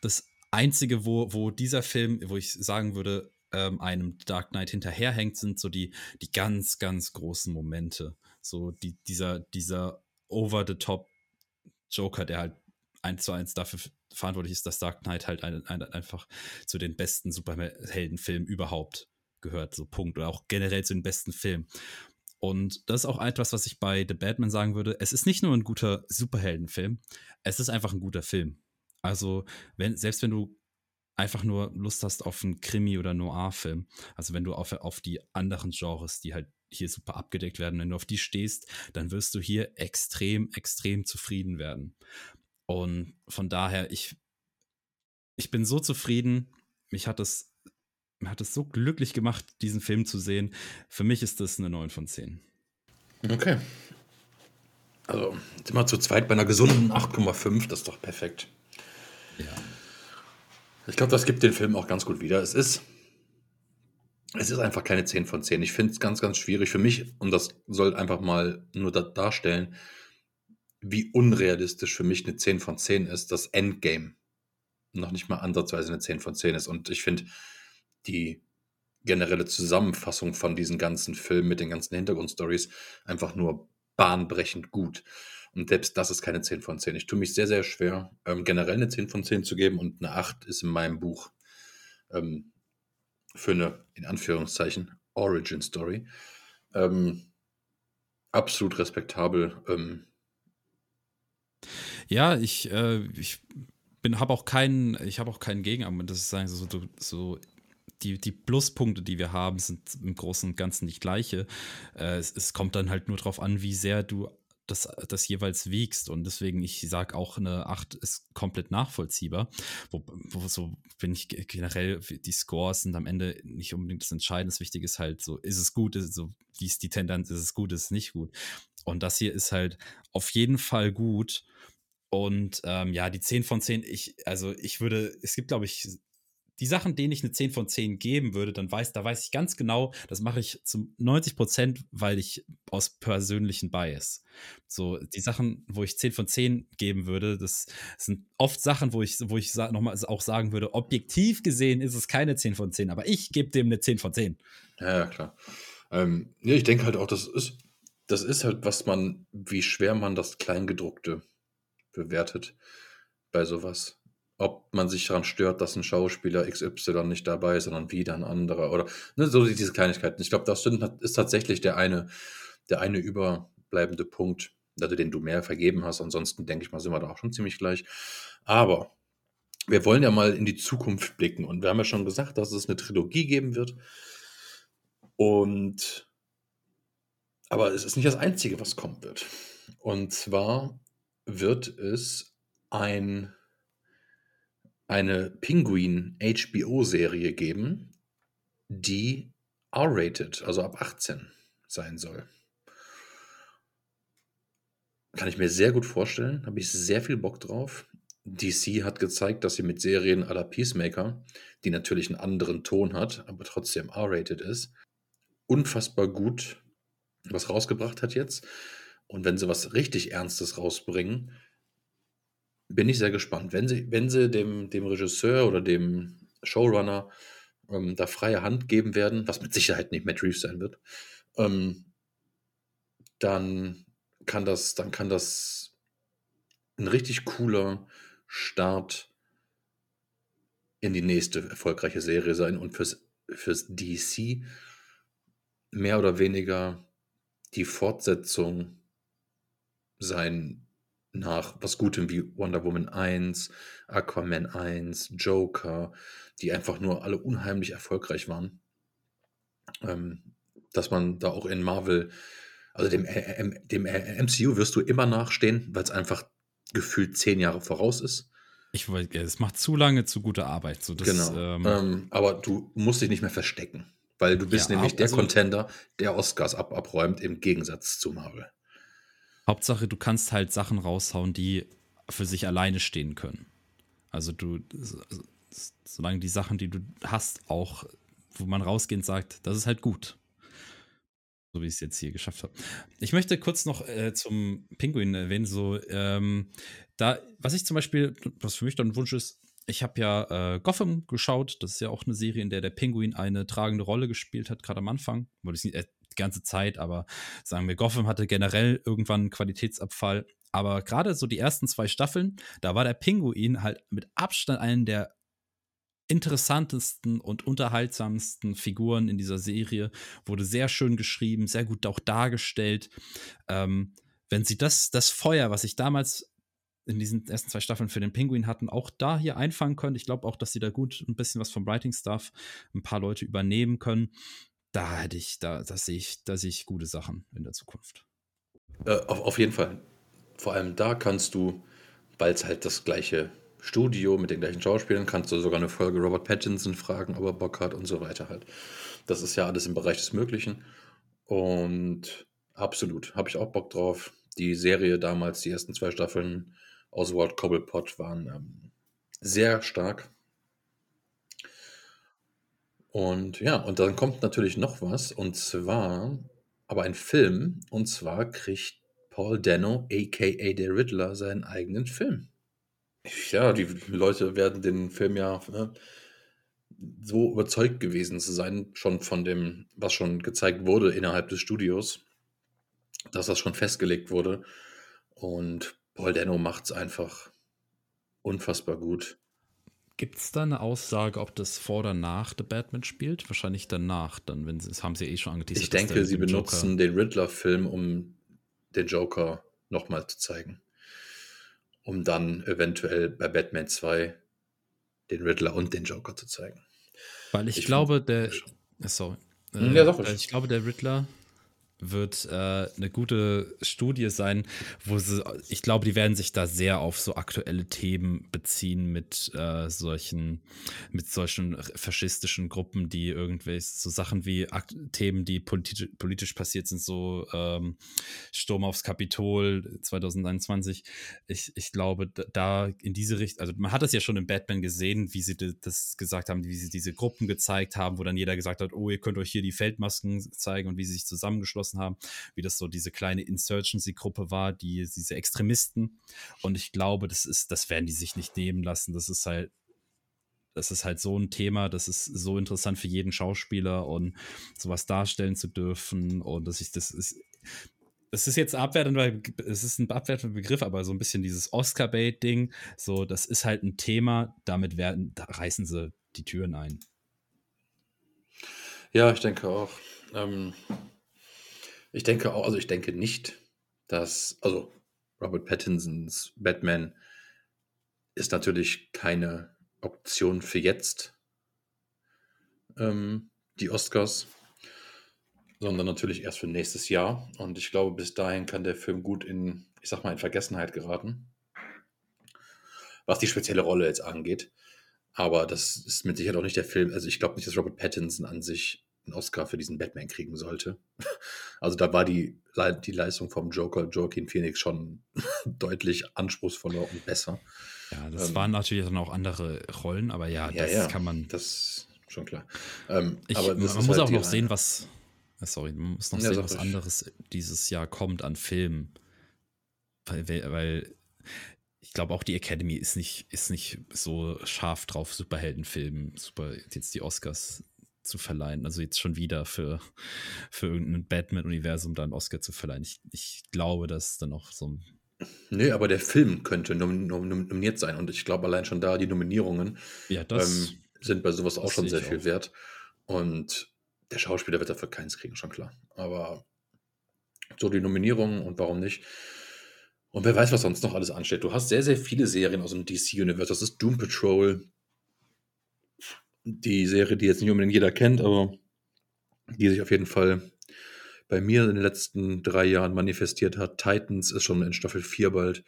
Das Einzige, wo, wo dieser Film, wo ich sagen würde, ähm, einem Dark Knight hinterherhängt, sind so die, die ganz, ganz großen Momente. So die, dieser, dieser over-the-top Joker, der halt eins zu eins dafür verantwortlich ist, dass Dark Knight halt ein, ein, einfach zu den besten Superheldenfilmen überhaupt gehört, so Punkt. Oder auch generell zu den besten Filmen. Und das ist auch etwas, was ich bei The Batman sagen würde. Es ist nicht nur ein guter Superheldenfilm, es ist einfach ein guter Film. Also, wenn, selbst wenn du einfach nur Lust hast auf einen Krimi- oder Noir-Film, also wenn du auf, auf die anderen Genres, die halt hier super abgedeckt werden, wenn du auf die stehst, dann wirst du hier extrem, extrem zufrieden werden. Und von daher, ich, ich bin so zufrieden. Mich hat es, mir hat es so glücklich gemacht, diesen Film zu sehen. Für mich ist das eine 9 von 10. Okay. Also, sind wir zu zweit bei einer gesunden 8,5, das ist doch perfekt. Ja. Ich glaube, das gibt den Film auch ganz gut wieder. Es ist, es ist einfach keine 10 von 10. Ich finde es ganz, ganz schwierig für mich, und das soll einfach mal nur da darstellen, wie unrealistisch für mich eine 10 von 10 ist, dass Endgame noch nicht mal ansatzweise eine 10 von 10 ist. Und ich finde die generelle Zusammenfassung von diesen ganzen Filmen mit den ganzen Hintergrundstories einfach nur bahnbrechend gut. Und selbst das ist keine 10 von 10. Ich tue mich sehr, sehr schwer, ähm, generell eine 10 von 10 zu geben und eine 8 ist in meinem Buch ähm, für eine, in Anführungszeichen, Origin Story. Ähm, absolut respektabel. Ja, ich, äh, ich bin, habe auch keinen, ich habe auch keinen Gegenargument. Das ist sagen so, so die, die Pluspunkte, die wir haben, sind im Großen und Ganzen nicht gleiche. Äh, es, es, kommt dann halt nur darauf an, wie sehr du das, das jeweils wiegst. Und deswegen, ich sage auch, eine 8 ist komplett nachvollziehbar. Wo, wo so bin ich generell, die Scores sind am Ende nicht unbedingt das Entscheidende. Das Wichtige ist halt so, ist es gut, ist so, wie ist die Tendenz, ist es gut, ist es nicht gut. Und das hier ist halt auf jeden Fall gut. Und ähm, ja, die 10 von 10, ich, also ich würde, es gibt, glaube ich, die Sachen, denen ich eine 10 von 10 geben würde, dann weiß, da weiß ich ganz genau, das mache ich zu 90 Prozent, weil ich aus persönlichen Bias. So, die Sachen, wo ich 10 von 10 geben würde, das sind oft Sachen, wo ich, wo ich nochmal auch sagen würde, objektiv gesehen ist es keine 10 von 10, aber ich gebe dem eine 10 von 10. Ja, klar. Ähm, ja, ich denke halt auch, das ist, das ist halt, was man, wie schwer man das Kleingedruckte bewertet bei sowas. Ob man sich daran stört, dass ein Schauspieler XY nicht dabei ist, sondern wieder ein anderer oder ne, so diese Kleinigkeiten. Ich glaube, das ist tatsächlich der eine, der eine überbleibende Punkt, also den du mehr vergeben hast. Ansonsten denke ich mal, sind wir da auch schon ziemlich gleich. Aber wir wollen ja mal in die Zukunft blicken und wir haben ja schon gesagt, dass es eine Trilogie geben wird. Und aber es ist nicht das Einzige, was kommen wird. Und zwar wird es ein, eine Penguin-HBO-Serie geben, die R-rated, also ab 18 sein soll. Kann ich mir sehr gut vorstellen, habe ich sehr viel Bock drauf. DC hat gezeigt, dass sie mit Serien à la Peacemaker, die natürlich einen anderen Ton hat, aber trotzdem R-rated ist, unfassbar gut was rausgebracht hat jetzt. Und wenn sie was richtig Ernstes rausbringen, bin ich sehr gespannt. Wenn sie, wenn sie dem, dem Regisseur oder dem Showrunner ähm, da freie Hand geben werden, was mit Sicherheit nicht Matt Reeves sein wird, ähm, dann kann das, dann kann das ein richtig cooler Start in die nächste erfolgreiche Serie sein und fürs, fürs DC mehr oder weniger die Fortsetzung sein nach was Gutem wie Wonder Woman 1, Aquaman 1, Joker, die einfach nur alle unheimlich erfolgreich waren. Ähm, dass man da auch in Marvel, also dem, äh, dem MCU wirst du immer nachstehen, weil es einfach gefühlt zehn Jahre voraus ist. Ich wollte, es macht zu lange zu gute Arbeit. So, das, genau. Ähm, ähm, aber du musst dich nicht mehr verstecken, weil du bist ja, nämlich der also, Contender, der Oscars ab abräumt, im Gegensatz zu Marvel. Hauptsache, du kannst halt Sachen raushauen, die für sich alleine stehen können. Also du, solange die Sachen, die du hast, auch, wo man rausgehend sagt, das ist halt gut. So wie ich es jetzt hier geschafft habe. Ich möchte kurz noch äh, zum Pinguin erwähnen, so, ähm, da, was ich zum Beispiel, was für mich dann ein Wunsch ist, ich habe ja äh, Gotham geschaut. Das ist ja auch eine Serie, in der der Pinguin eine tragende Rolle gespielt hat, gerade am Anfang. Nicht, äh, die ganze Zeit, aber sagen wir, Gotham hatte generell irgendwann einen Qualitätsabfall. Aber gerade so die ersten zwei Staffeln, da war der Pinguin halt mit Abstand einen der interessantesten und unterhaltsamsten Figuren in dieser Serie. Wurde sehr schön geschrieben, sehr gut auch dargestellt. Ähm, wenn sie das, das Feuer, was ich damals in diesen ersten zwei Staffeln für den Penguin hatten, auch da hier einfangen können. Ich glaube auch, dass sie da gut ein bisschen was vom Writing-Stuff, ein paar Leute übernehmen können. Da hätte ich, da, da sehe ich, da sehe ich gute Sachen in der Zukunft. Äh, auf, auf jeden Fall. Vor allem da kannst du, weil es halt das gleiche Studio mit den gleichen Schauspielern, kannst du sogar eine Folge Robert Pattinson fragen, ob er Bock hat und so weiter halt. Das ist ja alles im Bereich des Möglichen. Und absolut, habe ich auch Bock drauf. Die Serie damals, die ersten zwei Staffeln, Oswald Cobblepot waren ähm, sehr stark. Und ja, und dann kommt natürlich noch was, und zwar aber ein Film, und zwar kriegt Paul Dano, aka der Riddler, seinen eigenen Film. Ja, die Leute werden den Film ja ne, so überzeugt gewesen zu sein, schon von dem, was schon gezeigt wurde innerhalb des Studios, dass das schon festgelegt wurde. Und Paul Dano macht es einfach unfassbar gut. Gibt es da eine Aussage, ob das vor oder nach The Batman spielt? Wahrscheinlich danach, dann, wenn sie, das haben sie eh schon angeteasert. Ich denke, sie benutzen Joker den Riddler-Film, um den Joker nochmal zu zeigen. Um dann eventuell bei Batman 2 den Riddler und den Joker zu zeigen. Weil ich, ich glaube, der. Äh, sorry. Äh, ja, ich glaube, der Riddler wird äh, eine gute Studie sein, wo sie, ich glaube, die werden sich da sehr auf so aktuelle Themen beziehen mit äh, solchen, mit solchen faschistischen Gruppen, die irgendwelche so Sachen wie Akt Themen, die politisch, politisch passiert sind, so ähm, Sturm aufs Kapitol 2021. Ich, ich glaube, da in diese Richtung, also man hat das ja schon in Batman gesehen, wie sie das gesagt haben, wie sie diese Gruppen gezeigt haben, wo dann jeder gesagt hat, oh, ihr könnt euch hier die Feldmasken zeigen und wie sie sich zusammengeschlossen abgeschlossen haben, wie das so diese kleine Insurgency-Gruppe war, die, diese Extremisten. Und ich glaube, das ist, das werden die sich nicht nehmen lassen. Das ist halt, das ist halt so ein Thema, das ist so interessant für jeden Schauspieler und sowas darstellen zu dürfen. Und dass ich, das ist, es ist jetzt abwertend, weil es ist ein abwertender Begriff, aber so ein bisschen dieses Oscar-Bait-Ding, so, das ist halt ein Thema, damit werden, da reißen sie die Türen ein. Ja, ich denke auch. Ähm, ich denke auch, also ich denke nicht, dass, also Robert Pattinsons Batman ist natürlich keine Option für jetzt, ähm, die Oscars, sondern natürlich erst für nächstes Jahr. Und ich glaube, bis dahin kann der Film gut in, ich sag mal, in Vergessenheit geraten, was die spezielle Rolle jetzt angeht. Aber das ist mit Sicherheit auch nicht der Film. Also ich glaube nicht, dass Robert Pattinson an sich einen Oscar für diesen Batman kriegen sollte. *laughs* Also da war die, die Leistung vom Joker, Joaquin Phoenix, schon *laughs* deutlich anspruchsvoller und besser. Ja, das ähm, waren natürlich dann auch andere Rollen, aber ja, das ja, kann man. Das ist schon klar. Ähm, ich, man muss halt auch noch sehen, was. Äh, sorry, man muss noch ja, sehen, was ich. anderes dieses Jahr kommt an Filmen. Weil, weil ich glaube auch die Academy ist nicht, ist nicht so scharf drauf, Superheldenfilmen, super, jetzt die Oscars zu verleihen. Also jetzt schon wieder für, für irgendein Batman-Universum da einen Oscar zu verleihen. Ich, ich glaube, dass dann auch so ein. Nee, aber der Film könnte nom nom nominiert sein. Und ich glaube, allein schon da die Nominierungen ja, das, ähm, sind bei sowas auch schon sehr viel auch. wert. Und der Schauspieler wird dafür keins kriegen, schon klar. Aber so die Nominierungen und warum nicht. Und wer weiß, was sonst noch alles ansteht. Du hast sehr, sehr viele Serien aus dem DC-Universe. Das ist Doom Patrol, die Serie, die jetzt nicht unbedingt jeder kennt, aber die sich auf jeden Fall bei mir in den letzten drei Jahren manifestiert hat. Titans ist schon in Staffel 4 bald.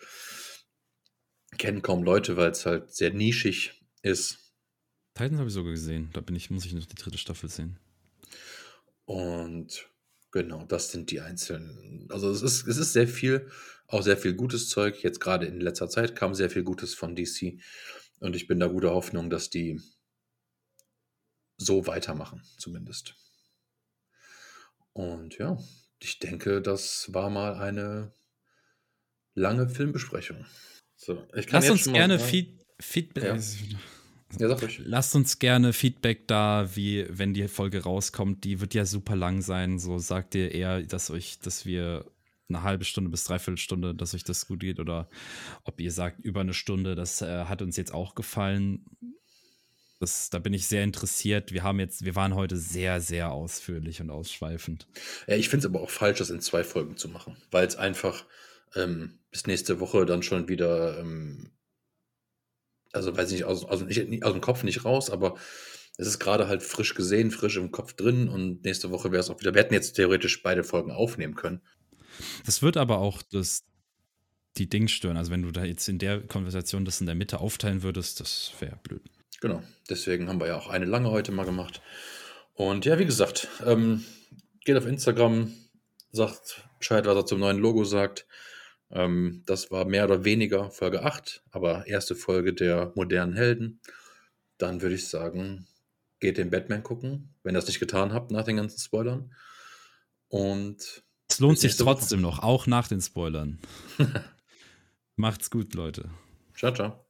Kennen kaum Leute, weil es halt sehr nischig ist. Titans habe ich sogar gesehen. Da bin ich, muss ich noch die dritte Staffel sehen. Und Genau, das sind die einzelnen. Also es ist, es ist sehr viel, auch sehr viel gutes Zeug. Jetzt gerade in letzter Zeit kam sehr viel Gutes von DC. Und ich bin da guter Hoffnung, dass die so weitermachen, zumindest. Und ja, ich denke, das war mal eine lange Filmbesprechung. So, ich kann Lass uns gerne Feed Feedback. Ja. Ja, ruhig. Lasst uns gerne Feedback da, wie wenn die Folge rauskommt. Die wird ja super lang sein. So sagt ihr eher, dass euch, dass wir eine halbe Stunde bis dreiviertel Stunde, dass euch das gut geht oder ob ihr sagt über eine Stunde. Das äh, hat uns jetzt auch gefallen. Das, da bin ich sehr interessiert. Wir haben jetzt, wir waren heute sehr, sehr ausführlich und ausschweifend. Ja, ich finde es aber auch falsch, das in zwei Folgen zu machen, weil es einfach ähm, bis nächste Woche dann schon wieder ähm, also weiß ich nicht, aus, aus, nicht, aus dem Kopf nicht raus, aber es ist gerade halt frisch gesehen, frisch im Kopf drin und nächste Woche wäre es auch wieder. Wir hätten jetzt theoretisch beide Folgen aufnehmen können. Das wird aber auch das, die Dings stören. Also wenn du da jetzt in der Konversation das in der Mitte aufteilen würdest, das wäre blöd. Genau, deswegen haben wir ja auch eine lange heute mal gemacht. Und ja, wie gesagt, ähm, geht auf Instagram, sagt Bescheid, was er zum neuen Logo sagt. Ähm, das war mehr oder weniger Folge 8, aber erste Folge der modernen Helden. Dann würde ich sagen, geht den Batman gucken, wenn ihr das nicht getan habt nach den ganzen Spoilern. Und es lohnt sich trotzdem noch, auch nach den Spoilern. *laughs* Macht's gut, Leute. Ciao, ciao.